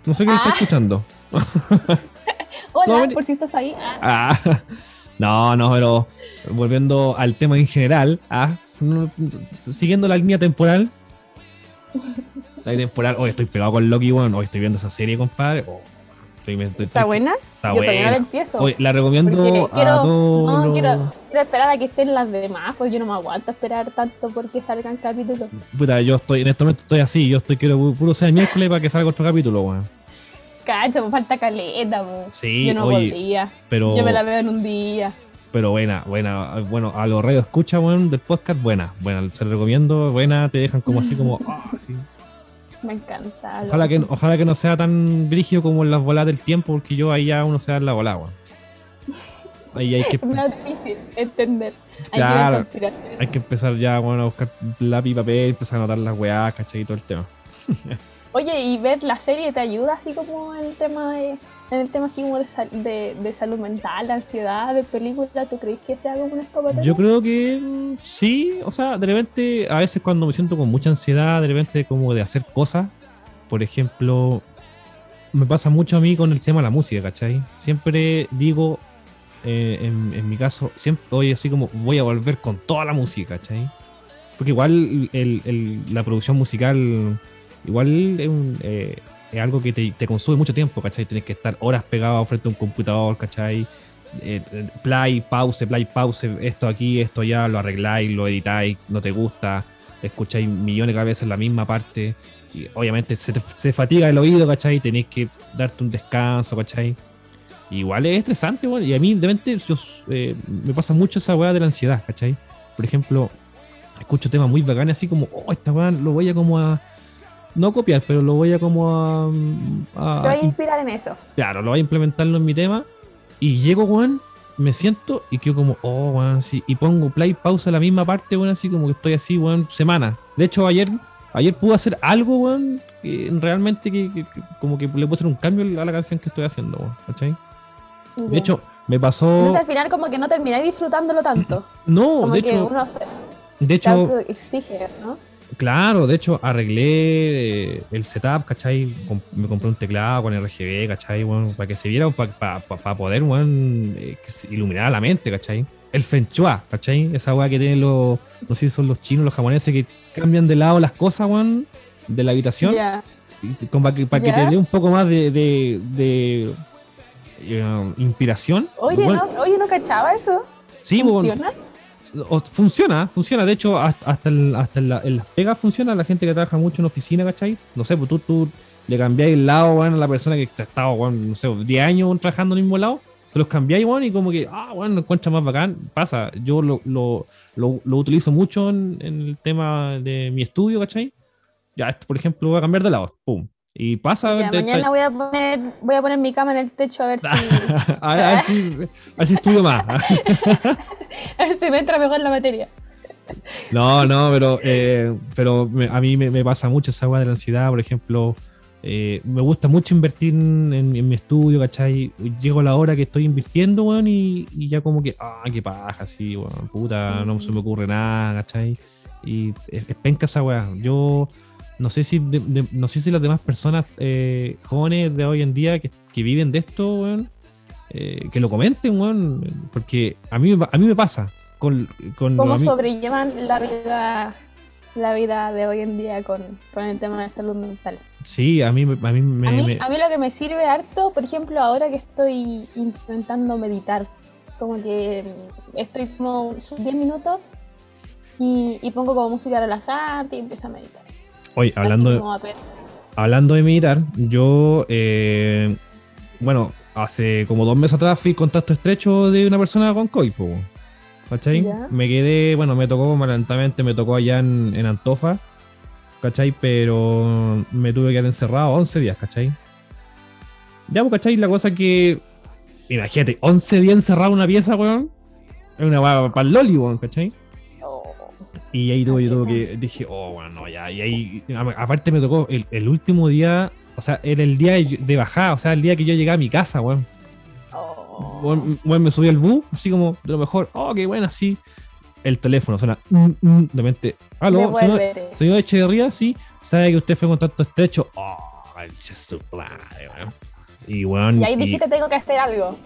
No sé quién está ah. escuchando. Hola, por si estás ahí. Ah. ah. No, no, pero volviendo al tema en general, ah, siguiendo la línea temporal. La línea temporal, hoy estoy pegado con Loki, weón. Hoy estoy viendo esa serie, compadre. Oh, ¿Está buena? Está Yo buena. la empiezo. la recomiendo a todos. No, quiero, quiero, esperar a que estén las demás, pues yo no me aguanto esperar tanto porque salgan capítulos. Puta, yo estoy, en este momento estoy así, yo estoy quiero puro ser miércoles para que salga otro capítulo, weón. Cacho, me falta caleta, weón. Sí, yo no oye, podría. Pero, yo me la veo en un día. Pero buena, buena. Bueno, a los radios escucha, weón, del podcast, buena. Buena, se lo recomiendo, buena, te dejan como así como. Oh, así. Me encanta. Ojalá que, ojalá que no sea tan brígido como en las bolas del tiempo, porque yo ahí ya uno se da la bola, Ahí hay que. Es más difícil entender. Claro, hay que, empezar ya bueno, a buscar lápiz y papel, empezar a anotar las weas, ¿cachai? Y todo el tema. Oye, ¿y ver la serie te ayuda así como en el tema de, en el tema así como de, de, salud mental, de ansiedad, de película? ¿Tú crees que sea como un escapatoria? Yo creo que sí, o sea, de repente, a veces cuando me siento con mucha ansiedad, de repente como de hacer cosas, por ejemplo, me pasa mucho a mí con el tema de la música, ¿cachai? Siempre digo, eh, en, en, mi caso, siempre voy así como voy a volver con toda la música, ¿cachai? porque igual la producción musical, igual es, eh, algo que te, consume mucho tiempo, ¿cachai? Tienes que estar horas pegado frente a un computador, ¿cachai? Eh, play, pause, play, pause, esto aquí, esto allá, lo arregláis, lo editáis, no te gusta, escucháis millones de veces la misma parte. Y obviamente se, fatiga el oído, ¿cachai? Tenéis que darte un descanso, ¿cachai? Igual es estresante, y a mí de repente eh, me pasa mucho esa weá de la ansiedad, ¿cachai? Por ejemplo, escucho temas muy bacanes, así como, oh, esta weá lo voy a como a. No copiar, pero lo voy a como a. a Te voy a inspirar en eso. Claro, lo voy a implementarlo en mi tema. Y llego, weón, me siento y quedo como, oh, weón, así. Y pongo play, pausa la misma parte, weón, así como que estoy así, weón, semana. De hecho, ayer, ayer pude hacer algo, weón, que realmente que, como que le puedo hacer un cambio a la canción que estoy haciendo, weón, ¿cachai? De hecho, me pasó. Entonces al final como que no terminé disfrutándolo tanto. No, de hecho. de hecho. exige, ¿no? Claro, de hecho arreglé eh, el setup, ¿cachai? Me compré un teclado con RGB, ¿cachai? Bueno, para que se viera, para poder, bueno, eh, iluminar la mente, ¿cachai? El Feng ¿cachai? Esa weá que tienen los, no sé si son los chinos, los japoneses, que cambian de lado las cosas, weón, de la habitación. Para que, para que te dé un poco más de, de eh, inspiración. Oye, no, oye, no cachaba eso. Sí, ¿Funciona? Funciona, funciona. De hecho, hasta, el, hasta en, las pegas funciona. La gente que trabaja mucho en oficina, ¿cachai? No sé, pues tú, tú le cambiáis el lado, bueno, a la persona que ha estado, bueno, no sé, 10 años trabajando en el mismo lado. Te los cambiáis, bueno, y como que, ah, bueno, lo encuentras más bacán. Pasa, yo lo, lo, lo, utilizo mucho en, en, el tema de mi estudio, ¿cachai? Ya, por ejemplo, voy a cambiar de lado, pum. Y pasa. mañana voy a poner voy a poner mi cama en el techo a ver si. a, ver, si, a ver si estudio más. a ver me entra mejor la materia. No, no, pero, eh, pero a mí me, pasa mucho esa agua de la ansiedad, por ejemplo. Eh, me gusta mucho invertir en, mi estudio, ¿cachai? Llego a la hora que estoy invirtiendo, weón, y, ya como que, ah, qué paja, así, weón, puta, no se me ocurre nada, ¿cachai? Y es, es penca esa weá. Yo no sé si, no sé si las demás personas eh, jóvenes de hoy en día que, viven de esto, weón, eh, que lo comenten, weón, porque a mí, a mí me pasa. Con, con ¿Cómo sobrellevan la vida la vida de hoy en día con, el tema de salud mental? Sí, a mí, a mí me, a mí, a mí lo que me sirve harto, por ejemplo, ahora que estoy intentando meditar, como que estoy como 10 minutos y, y pongo como música relajante y empiezo a meditar. Oye, hablando de, hablando de meditar, yo, eh, bueno, hace como dos meses atrás fui contacto estrecho de una persona con COVID, ¿cachai? Me quedé, bueno, me tocó lentamente, me tocó allá en, Antofa, ¿cachai? Pero me tuve que quedar encerrado 11 días, ¿cachai? Ya, pues, ¿cachai? La cosa que, imagínate, 11 días encerrado en una pieza, weón. Es una para el loli, weón, ¿cachai? Y ahí tuve, yo que dije, oh, bueno, no, ya. Y ahí, aparte me tocó el, último día, o sea, era el día de bajada, o sea, el día que yo llegué a mi casa, weón. Oh. Bueno, me subí al bus, así como de lo mejor, oh, qué bueno, así. El teléfono suena, mm, mm, de repente, aló, señor, señor Echeverría, sí, sabe que usted fue en contacto estrecho. Oh, su weón. Y, bueno, y ahí dijiste, tengo que hacer algo.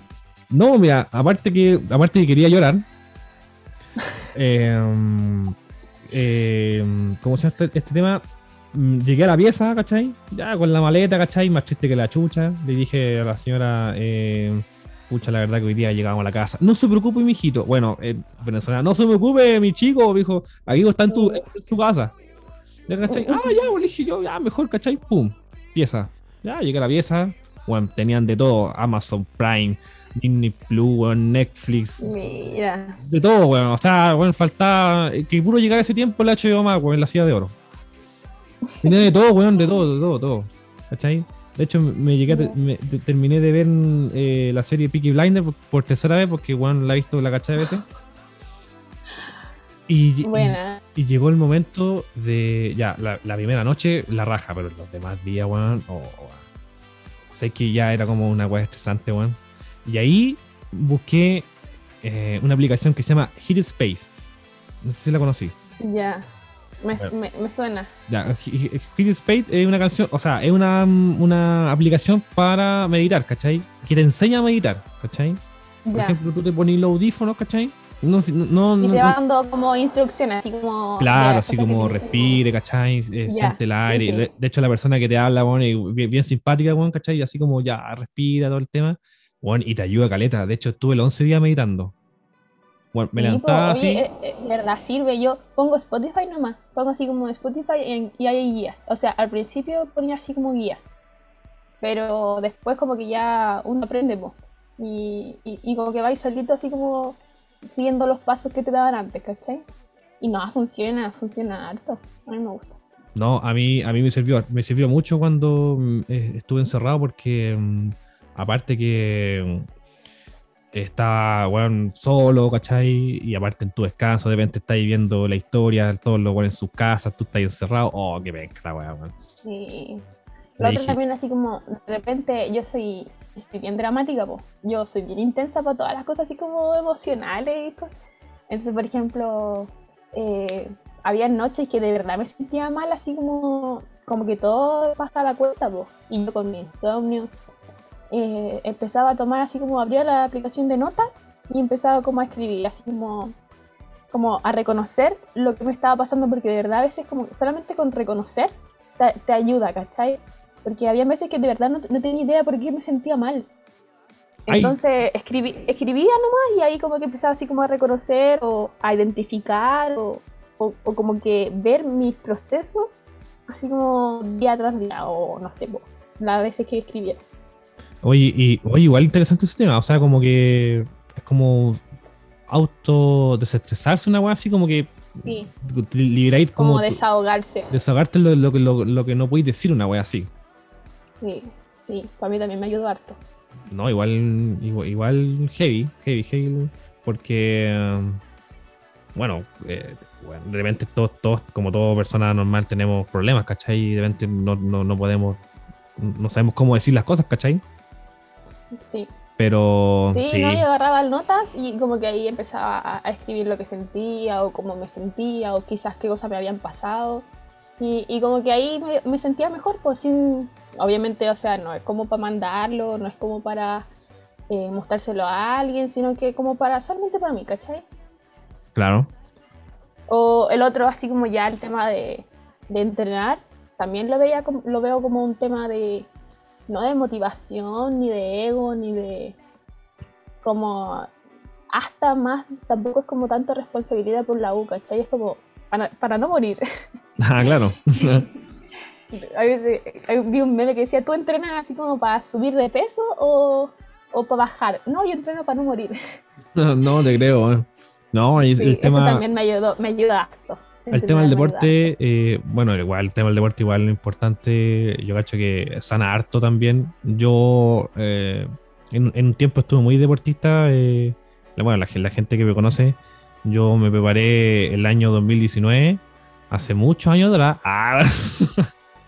No, mira, aparte que, aparte que quería llorar, eh, eh, ¿cómo se llama este, este, tema? Mm, llegué a la pieza, ¿cachai? Ya con la maleta, ¿cachai? Más triste que la chucha. Le dije a la señora, eh, pucha, la verdad que hoy día llegamos a la casa. No se preocupe, mi hijito. Bueno, eh, venezolana, no se preocupe, mi chico, dijo. Aquí está en, tu, en su casa. ¿Cachai? Ah, ya, pues, le dije yo, ya, mejor, ¿cachai? Pum, pieza. Ya, llegué a la pieza. Bueno, tenían de todo, Amazon Prime, Disney Plus, Netflix. Mira. De todo, weón. O sea, weón, faltaba. Que puro llegar a ese tiempo el HBO más, weón, la silla de oro. Tenía de todo, weón, de todo, de todo, todo. ¿Cachai? De hecho, me llegué terminé de ver eh, la serie Peaky Blinder por, tercera vez, porque weón la he visto la cachada de veces. Y, y, llegó el momento de. Ya, la, primera noche la raja, pero los demás días, weón. Oh, O sea, es que ya era como una weá estresante, weón. Y ahí busqué eh, una aplicación que se llama Hit Space. No sé si la conocí. Ya. Me, suena. Ya, Hit Space es una canción, o sea, es una, una aplicación para meditar, ¿cachai? Que te enseña a meditar, ¿cachai? Por ejemplo, tú te pones los audífonos, ¿cachai? No, no, y te va dando como instrucciones, así como. Claro, así como respire, ¿cachai? Eh, siente el aire. De hecho, la persona que te habla, bueno, bien, bien simpática, bueno, ¿cachai? Y así como ya respira todo el tema. Bueno, y te ayuda caleta. De hecho, estuve los 11 días meditando. Bueno, me levantaba así. Eh, eh, verdad, sirve. Yo pongo Spotify nomás. Pongo así como Spotify y, hay guías. O sea, al principio ponía así como guías. Pero después como que ya uno aprende, Y, y, como que vais solito así como siguiendo los pasos que te daban antes, ¿cachai? Y no, funciona, funciona harto. A mí me gusta. No, a mí, a mí me sirvió, me sirvió mucho cuando mm, eh, estuve encerrado porque mm, aparte que está, bueno, solo, ¿cachai? Y aparte en tu descanso, de repente estáis viendo la historia, todos los bueno, en sus casas, tú estás encerrado. Oh, qué venga la weón. Sí. Lo otro también, así como, de repente, yo soy, estoy bien dramática, pues. Yo soy bien intensa para todas las cosas así como emocionales y cosas. Entonces, por ejemplo, eh, había noches que de verdad me sentía mal, así como, como que todo pasa a la cuenta, pues. Y yo con mi insomnio eh, empezaba a tomar así como abría la aplicación de notas y empezaba como a escribir, así como, como a reconocer lo que me estaba pasando, porque de verdad a veces como solamente con reconocer te, ayuda, ¿cachai? Porque había veces que de verdad no, tenía idea por qué me sentía mal. Entonces escribí, escribía nomás y ahí como que empezaba así como a reconocer o a identificar o, o, como que ver mis procesos así como día tras día o no sé, las veces que escribiera. Oye, y, oye, igual interesante ese tema. O sea, como que es como auto desestresarse una weá así como que sí. liberáis como, como desahogarse. Desahogarte lo, lo, lo, lo, que no podéis decir una weá así. Sí, sí, para mí también me ayudó harto. No, igual, igual, heavy, heavy, heavy, porque, um, bueno, eh, de repente todos, todos, como toda persona normal, tenemos problemas, ¿cachai? Y de repente no, no, no podemos, no sabemos cómo decir las cosas, ¿cachai? Sí. Pero. Sí, No, yo agarraba notas y como que ahí empezaba a, escribir lo que sentía o cómo me sentía o quizás qué cosas me habían pasado. Y, y como que ahí me, sentía mejor, pues sin. Obviamente, o sea, no es como para mandarlo, no es como para eh, mostrárselo a alguien, sino que como para solamente para mí, ¿cachai? Claro. O el otro, así como ya el tema de, de entrenar, también lo, veía lo veo como un tema de no de motivación, ni de ego, ni de como hasta más, tampoco es como tanta responsabilidad por la U, ¿cachai? Es como para, no morir. Ah, claro. vi un meme que decía, ¿tú entrenas así como para subir de peso o, o para bajar? No, yo entreno para no morir. No, te creo. ¿eh? No, el tema... Eso también me ayudó, me ayuda harto. El tema del deporte, eh, bueno, igual el tema del deporte, igual lo importante, yo cacho que sana harto también. Yo eh, en, un tiempo estuve muy deportista, eh, bueno, la, gente que me conoce, yo me preparé el año 2019, hace muchos años atrás, ah,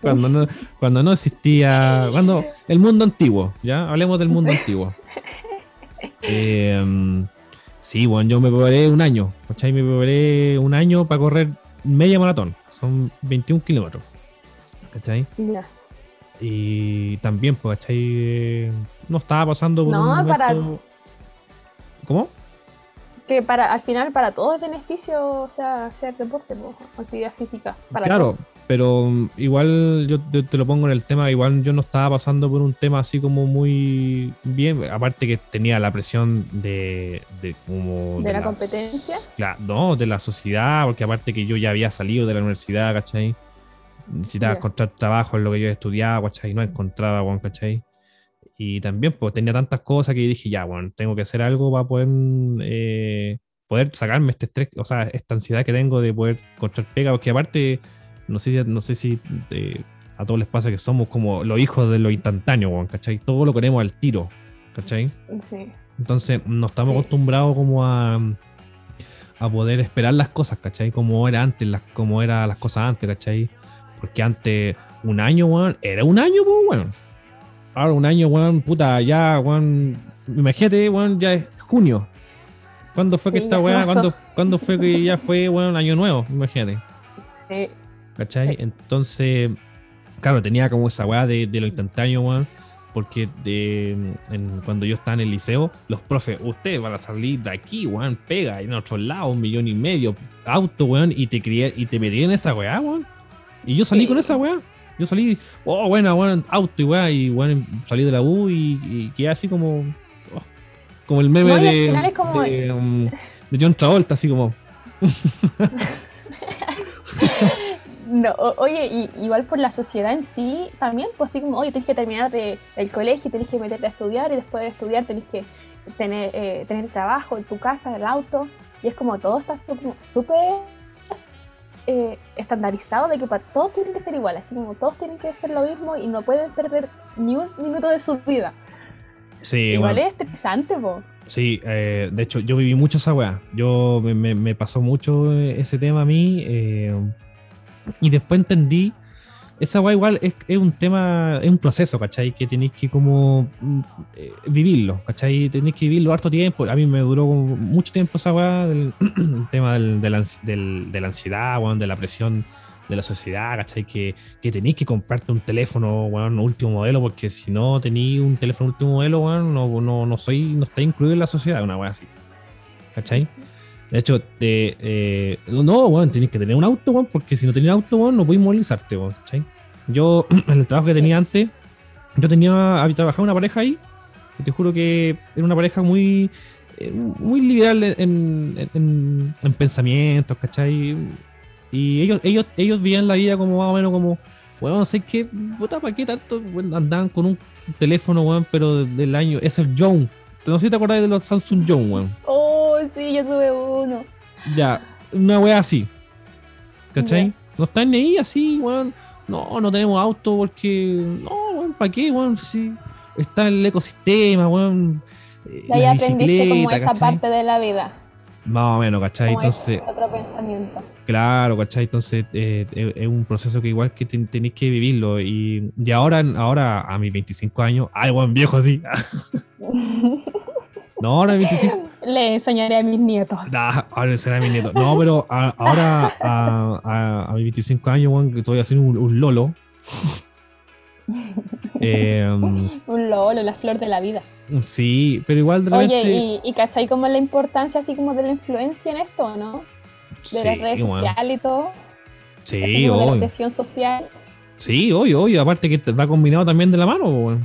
cuando, no, cuando no existía, cuando el mundo antiguo, ya, hablemos del mundo antiguo. sí, bueno, yo me preparé un año, ¿cachai? Me preparé un año para correr media maratón, son 21 kilómetros. ¿Cachai? Y también, pues, ¿cachai? No estaba pasando por no, para... ¿Cómo? Que para, al final para todo es beneficio, o sea, hacer deporte, pues, actividad física. claro, pero um, igual yo te, lo pongo en el tema, igual yo no estaba pasando por un tema así como muy bien, aparte que tenía la presión de, de como... ¿De, la, competencia? Claro, no, de la sociedad, porque aparte que yo ya había salido de la universidad, ¿cachai? Necesitaba encontrar trabajo en lo que yo estudiaba, ¿cachai? No encontraba, bueno, ¿cachai? Y también pues tenía tantas cosas que dije, ya, bueno, tengo que hacer algo para poder... Eh, poder sacarme este estrés, o sea, esta ansiedad que tengo de poder encontrar pega, porque aparte no sé, no sé si eh, a todos les pasa que somos como los hijos de lo instantáneo, ¿cachai? Todo lo queremos al tiro, ¿cachai? Sí. Entonces no estamos acostumbrados como a, a poder esperar las cosas, ¿cachai? Como era antes, las, como eran las cosas antes, ¿cachai? Porque antes un año, weón, era un año, pues, weón. Ahora un año, weón, puta, ya, weón, imagínate, weón, ya es junio. ¿Cuándo fue que esta weá, cuándo, fue que ya fue, weón, año nuevo? Imagínate. Sí. ¿Cachai? Entonces, claro, tenía como esa weá de, lo instantáneo, weón. porque de, cuando yo estaba en el liceo, los profes, ustedes van a salir de aquí, weón, pega, en otro lado, un millón y medio, auto, weón, y te crié, y te metí en esa weá, weón. Y yo salí con esa weá. Yo salí, oh, buena, weón, auto y weá, y weón, salí de la U y, y quedé así como. Oh, como el meme de, como... de, um, de John Travolta, así como. No, oye, y, igual por la sociedad en sí, también, pues así como, oye, tenés que terminar de, el colegio, tenés que meterte a estudiar y después de estudiar tenés que tener, eh, tener trabajo, en tu casa, el auto, y es como todo está súper eh, estandarizado de que para todos tienen que ser igual, así como todos tienen que ser lo mismo y no pueden perder ni un minuto de su vida. Sí, igual es interesante, po. Sí, eh, de hecho, yo viví mucho esa weá. Yo me, me, pasó mucho ese tema a mí. Eh, y después entendí, esa guay igual es, un tema, es un proceso, ¿cachai? Que tenéis que como mm, eh, vivirlo, ¿cachai? Tenéis que vivirlo harto tiempo. A mí me duró mucho tiempo esa weá, el, tema del, de la ansiedad, weón, de la presión de la sociedad, ¿cachai? Que, que tenéis que comprarte un teléfono, weón, último modelo, porque si no tenéis un teléfono último modelo, weón, no, no, no soy, no está incluido en la sociedad, una weá así. ¿Cachai? De hecho, te, eh, no, weón, tenés que tener un auto, weón, porque si no tenés auto, weón, no podés movilizarte, weón. Yo, en el trabajo que tenía antes, yo tenía, había trabajado una pareja ahí, y te juro que era una pareja muy, eh, muy liberal en, en, pensamientos, ¿cachai? Y ellos, ellos, ellos vivían la vida como más o menos como, weón, sé que, ¿para qué tanto andaban con un teléfono, weón, pero del año, es el John. No sé si te acordás de los Samsung John, weón. Sí, yo tuve uno. Ya, una wea así. ¿Cachai? No están ni ahí así, weón. No, no tenemos auto porque. No, weón, ¿para qué, weón? Si está el ecosistema, weón. Ya, ya aprendiste como esa parte de la vida. Más o menos, ¿cachai? Entonces. Otro pensamiento. Claro, ¿cachai? Entonces eh, es un proceso que igual que tenéis que vivirlo. Y, y, ahora, ahora, a mis 25 años, ay, weón, viejo así. no, ahora a 25. Le enseñaré a mis nietos. ahora le enseñaré a mis nietos. No, pero ahora a, a, mis 25 años, weón, que estoy haciendo un, un lolo. eh, un lolo, la flor de la vida. Sí, pero igual de Oye, ¿y, y cachai como la importancia así como de la influencia en esto, no? De las redes sociales y todo. Sí, obvio. De la presión social. Sí, obvio, obvio. Aparte que va combinado también de la mano,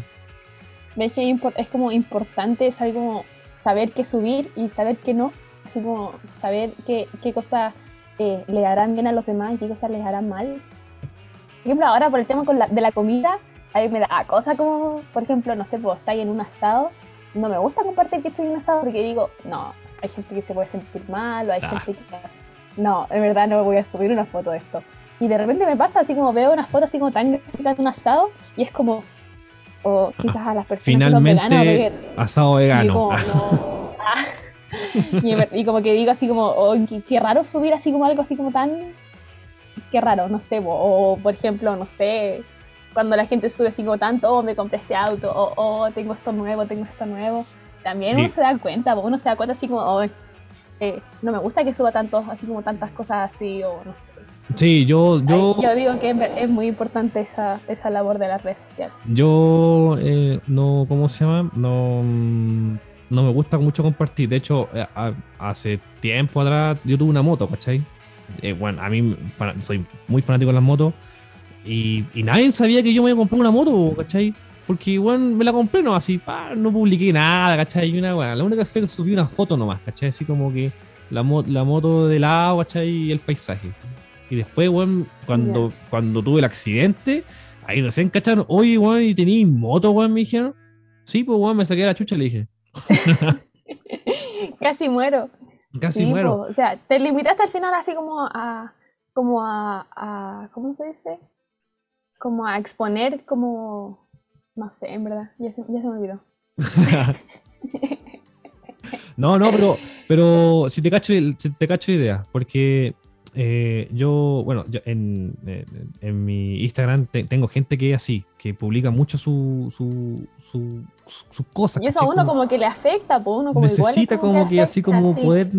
¿Ves que es como importante saber, como saber qué subir y saber qué no? Así como saber qué, qué cosas eh, le harán bien a los demás y qué cosas les harán mal. Por ejemplo, ahora por el tema con la, de la comida, a mí me da cosa como, por ejemplo, no sé, pues estáis en un asado. No me gusta compartir que estoy en un asado porque digo, no, hay gente que se puede sentir mal o hay ah. gente que. No, en verdad no voy a subir una foto de esto. Y de repente me pasa así como veo una foto así como tan de un asado y es como. O quizás a las personas Finalmente, que son veganas, asado vegano. Y, como que digo así como, oh, qué, raro subir así como algo así como tan. Qué raro, no sé. O, por ejemplo, no sé, cuando la gente sube así como tanto, oh, me compré este auto, o oh, tengo esto nuevo, tengo esto nuevo, también uno se da cuenta, uno se da cuenta así como, oh, eh, no me gusta que suba tanto, así como tantas cosas así, o no sé. Sí, yo, yo, yo digo que es, muy importante esa, esa labor de las redes sociales. Yo eh, no, ¿cómo se llama? No, no me gusta mucho compartir. De hecho, eh, hace tiempo atrás yo tuve una moto, ¿cachai? bueno, a mí soy muy fanático de las motos y, nadie sabía que yo me iba a comprar una moto, ¿cachai? Porque igual me la compré, no, así, no publiqué nada, ¿cachai? Y una, bueno, la única fue que subí una foto nomás, ¿cachai? Así como que la, la moto de lado, ¿cachai? Y el paisaje. Y después, weón, cuando, cuando tuve el accidente, ahí recién cacharon, oye, weón, ¿y tenías moto, weón? Me dijeron. Sí, pues, weón, me saqué la chucha, le dije. Casi muero. Casi muero. o sea, te limitaste al final así como a, como a, a ¿cómo se dice? como a exponer como, no sé, en verdad, ya se, ya se me olvidó. no, no, pero, pero si te cacho, si te cacho idea, porque eh, yo, bueno, yo en, en, mi Instagram tengo gente que es así, que publica mucho su, su, su, sus cosas. Y eso a uno como, que le afecta, pues uno como necesita como, que, así como poder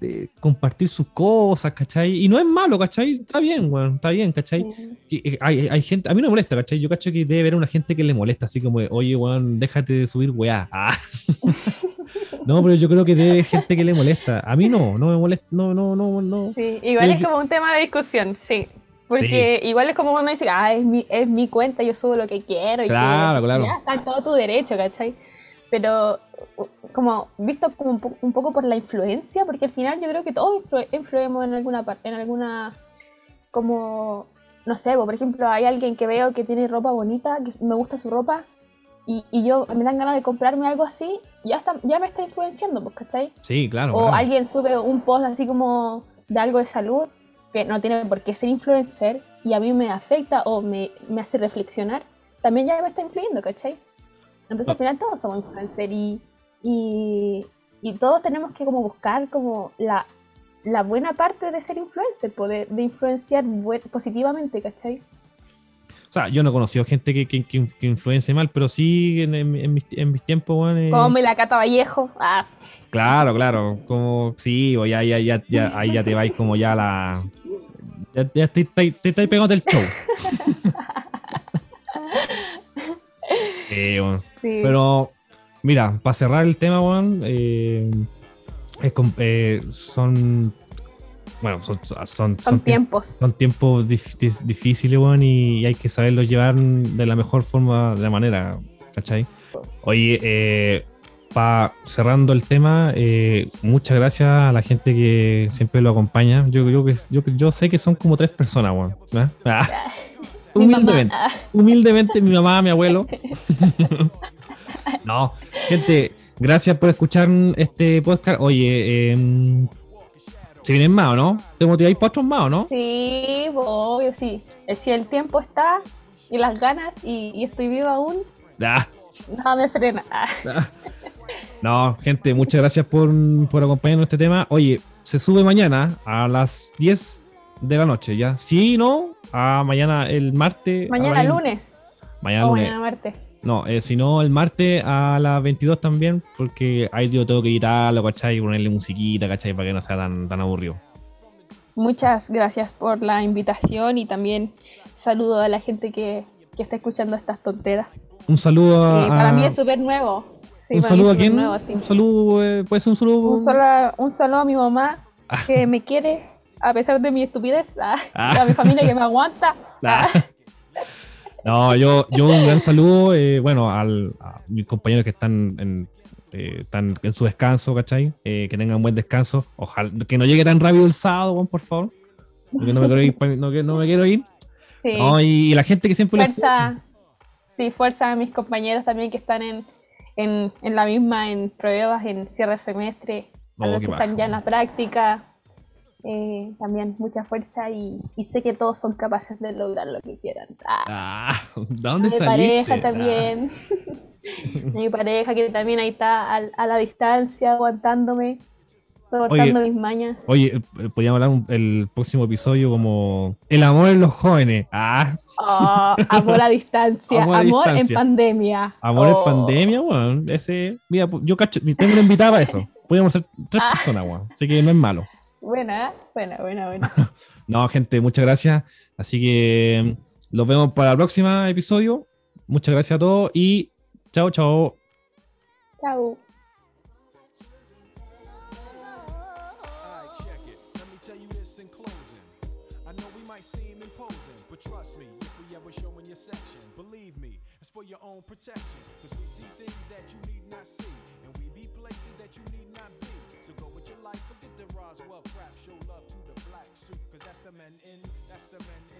eh, compartir sus cosas, ¿cachai? Y no es malo, ¿cachai? Está bien, bueno, está bien, ¿cachai? Eh, hay, hay, gente, a mí no me molesta, ¿cachai? Yo cacho que debe haber una gente que le molesta, así como, oye, weón, déjate de subir weá. Ah. no, pero yo creo que debe gente que le molesta. A mí no, no me molesta, no, no, no, no. Sí, igual es como un tema de discusión, sí. Porque igual es como uno dice, ah, es mi, es mi cuenta, yo subo lo que quiero. Y claro, claro. Ya está todo tu derecho, ¿cachai? Pero como visto como un, poco por la influencia, porque al final yo creo que todos influimos en alguna parte, en alguna, como, no sé, por ejemplo, hay alguien que veo que tiene ropa bonita, que me gusta su ropa, y, y yo me dan ganas de comprarme algo así, ya, está, ya me está influenciando, pues, ¿cachai? Sí, claro. O alguien sube un post así como de algo de salud, que no tiene por qué ser influencer, y a mí me afecta o me, me hace reflexionar, también ya me está influyendo, ¿cachai? Entonces al final todos somos influencers y, y, todos tenemos que como buscar como la, la buena parte de ser influencer, poder, de influenciar positivamente, ¿cachai? O sea, yo no he conocido gente que, que, que, influencie mal, pero sí en, en, mis, en mis, tiempos, bueno, eh... Como me la cata Vallejo. Ah. Claro, claro. Como, sí, o ya, ya, ya, ya, ahí ya te vais como ya la. Ya, ya te, te, te, te pegando el show. eh, bueno. Pero, mira, para cerrar el tema, Juan, eh, eh, son. Bueno, son, son, son, tiempos. Son tiempos difíciles, Juan, y hay que saberlos llevar de la mejor forma, de la manera, ¿cachai? Oye, eh, para cerrando el tema, muchas gracias a la gente que siempre lo acompaña. Yo, yo, yo, yo sé que son como tres personas, Juan. Ah. Humildemente. Humildemente, mi mamá, mi abuelo. no, gente, gracias por escuchar este podcast. Oye, eh, ¿se vienen más o no? ¿Te motiváis para otros más o no? Sí, obvio, sí. Eh, si el tiempo está y las ganas y, estoy viva aún, ah. no me frena. No, gente, muchas gracias por, por acompañarnos en este tema. Oye, se sube mañana a las 10 de la noche, ¿ya? Sí, no, a mañana el martes. Mañana lunes. Mañana lunes. Mañana martes. No, eh, si no, el martes a las 22 también, porque ahí yo tengo que editarlo, ¿cachai? Y ponerle musiquita, ¿cachai? Para que no sea tan, tan aburrido. Muchas gracias por la invitación y también saludo a la gente que, que está escuchando estas tonteras. Un saludo a. para mí es súper nuevo. ¿Un saludo a quién? un saludo, eh, puede ser un saludo. Un, un saludo a mi mamá que me quiere a pesar de mi estupidez, ah, ah. a mi familia que me aguanta. Ah. No, yo, yo un gran saludo, eh, bueno, al, a mis compañeros que están en, eh, están en su descanso, ¿cachai? Eh, que tengan buen descanso. Ojalá que no llegue tan rápido el sábado, por favor. Porque no me quiero ir. No, no me quiero ir. Sí. y, la gente que siempre fuerza, Sí, fuerza a mis compañeros también que están en, en, en la misma, en pruebas, en cierre de semestre, a oh, los que están ya en la práctica. Eh, también mucha fuerza y, sé que todos son capaces de lograr lo que quieran. Ah, ah ¿dónde Mi pareja también. Mi pareja que también ahí está a, la distancia aguantándome, soportando mis mañas. Oye, eh, podríamos hablar el próximo episodio como El amor en los jóvenes. Ah. Oh, amor a distancia, amor, en pandemia. Amor en oh. pandemia, bueno, ese, mira, yo cacho, tengo una invitada a eso. Podríamos ser tres ah. personas, bueno, así que no es malo. Buena, buena, buena, buena. no, gente, muchas gracias. Así que mm, los vemos para el próximo episodio. Muchas gracias a todos y chao, chao. Chao. for your own protection. Men in, that's the men.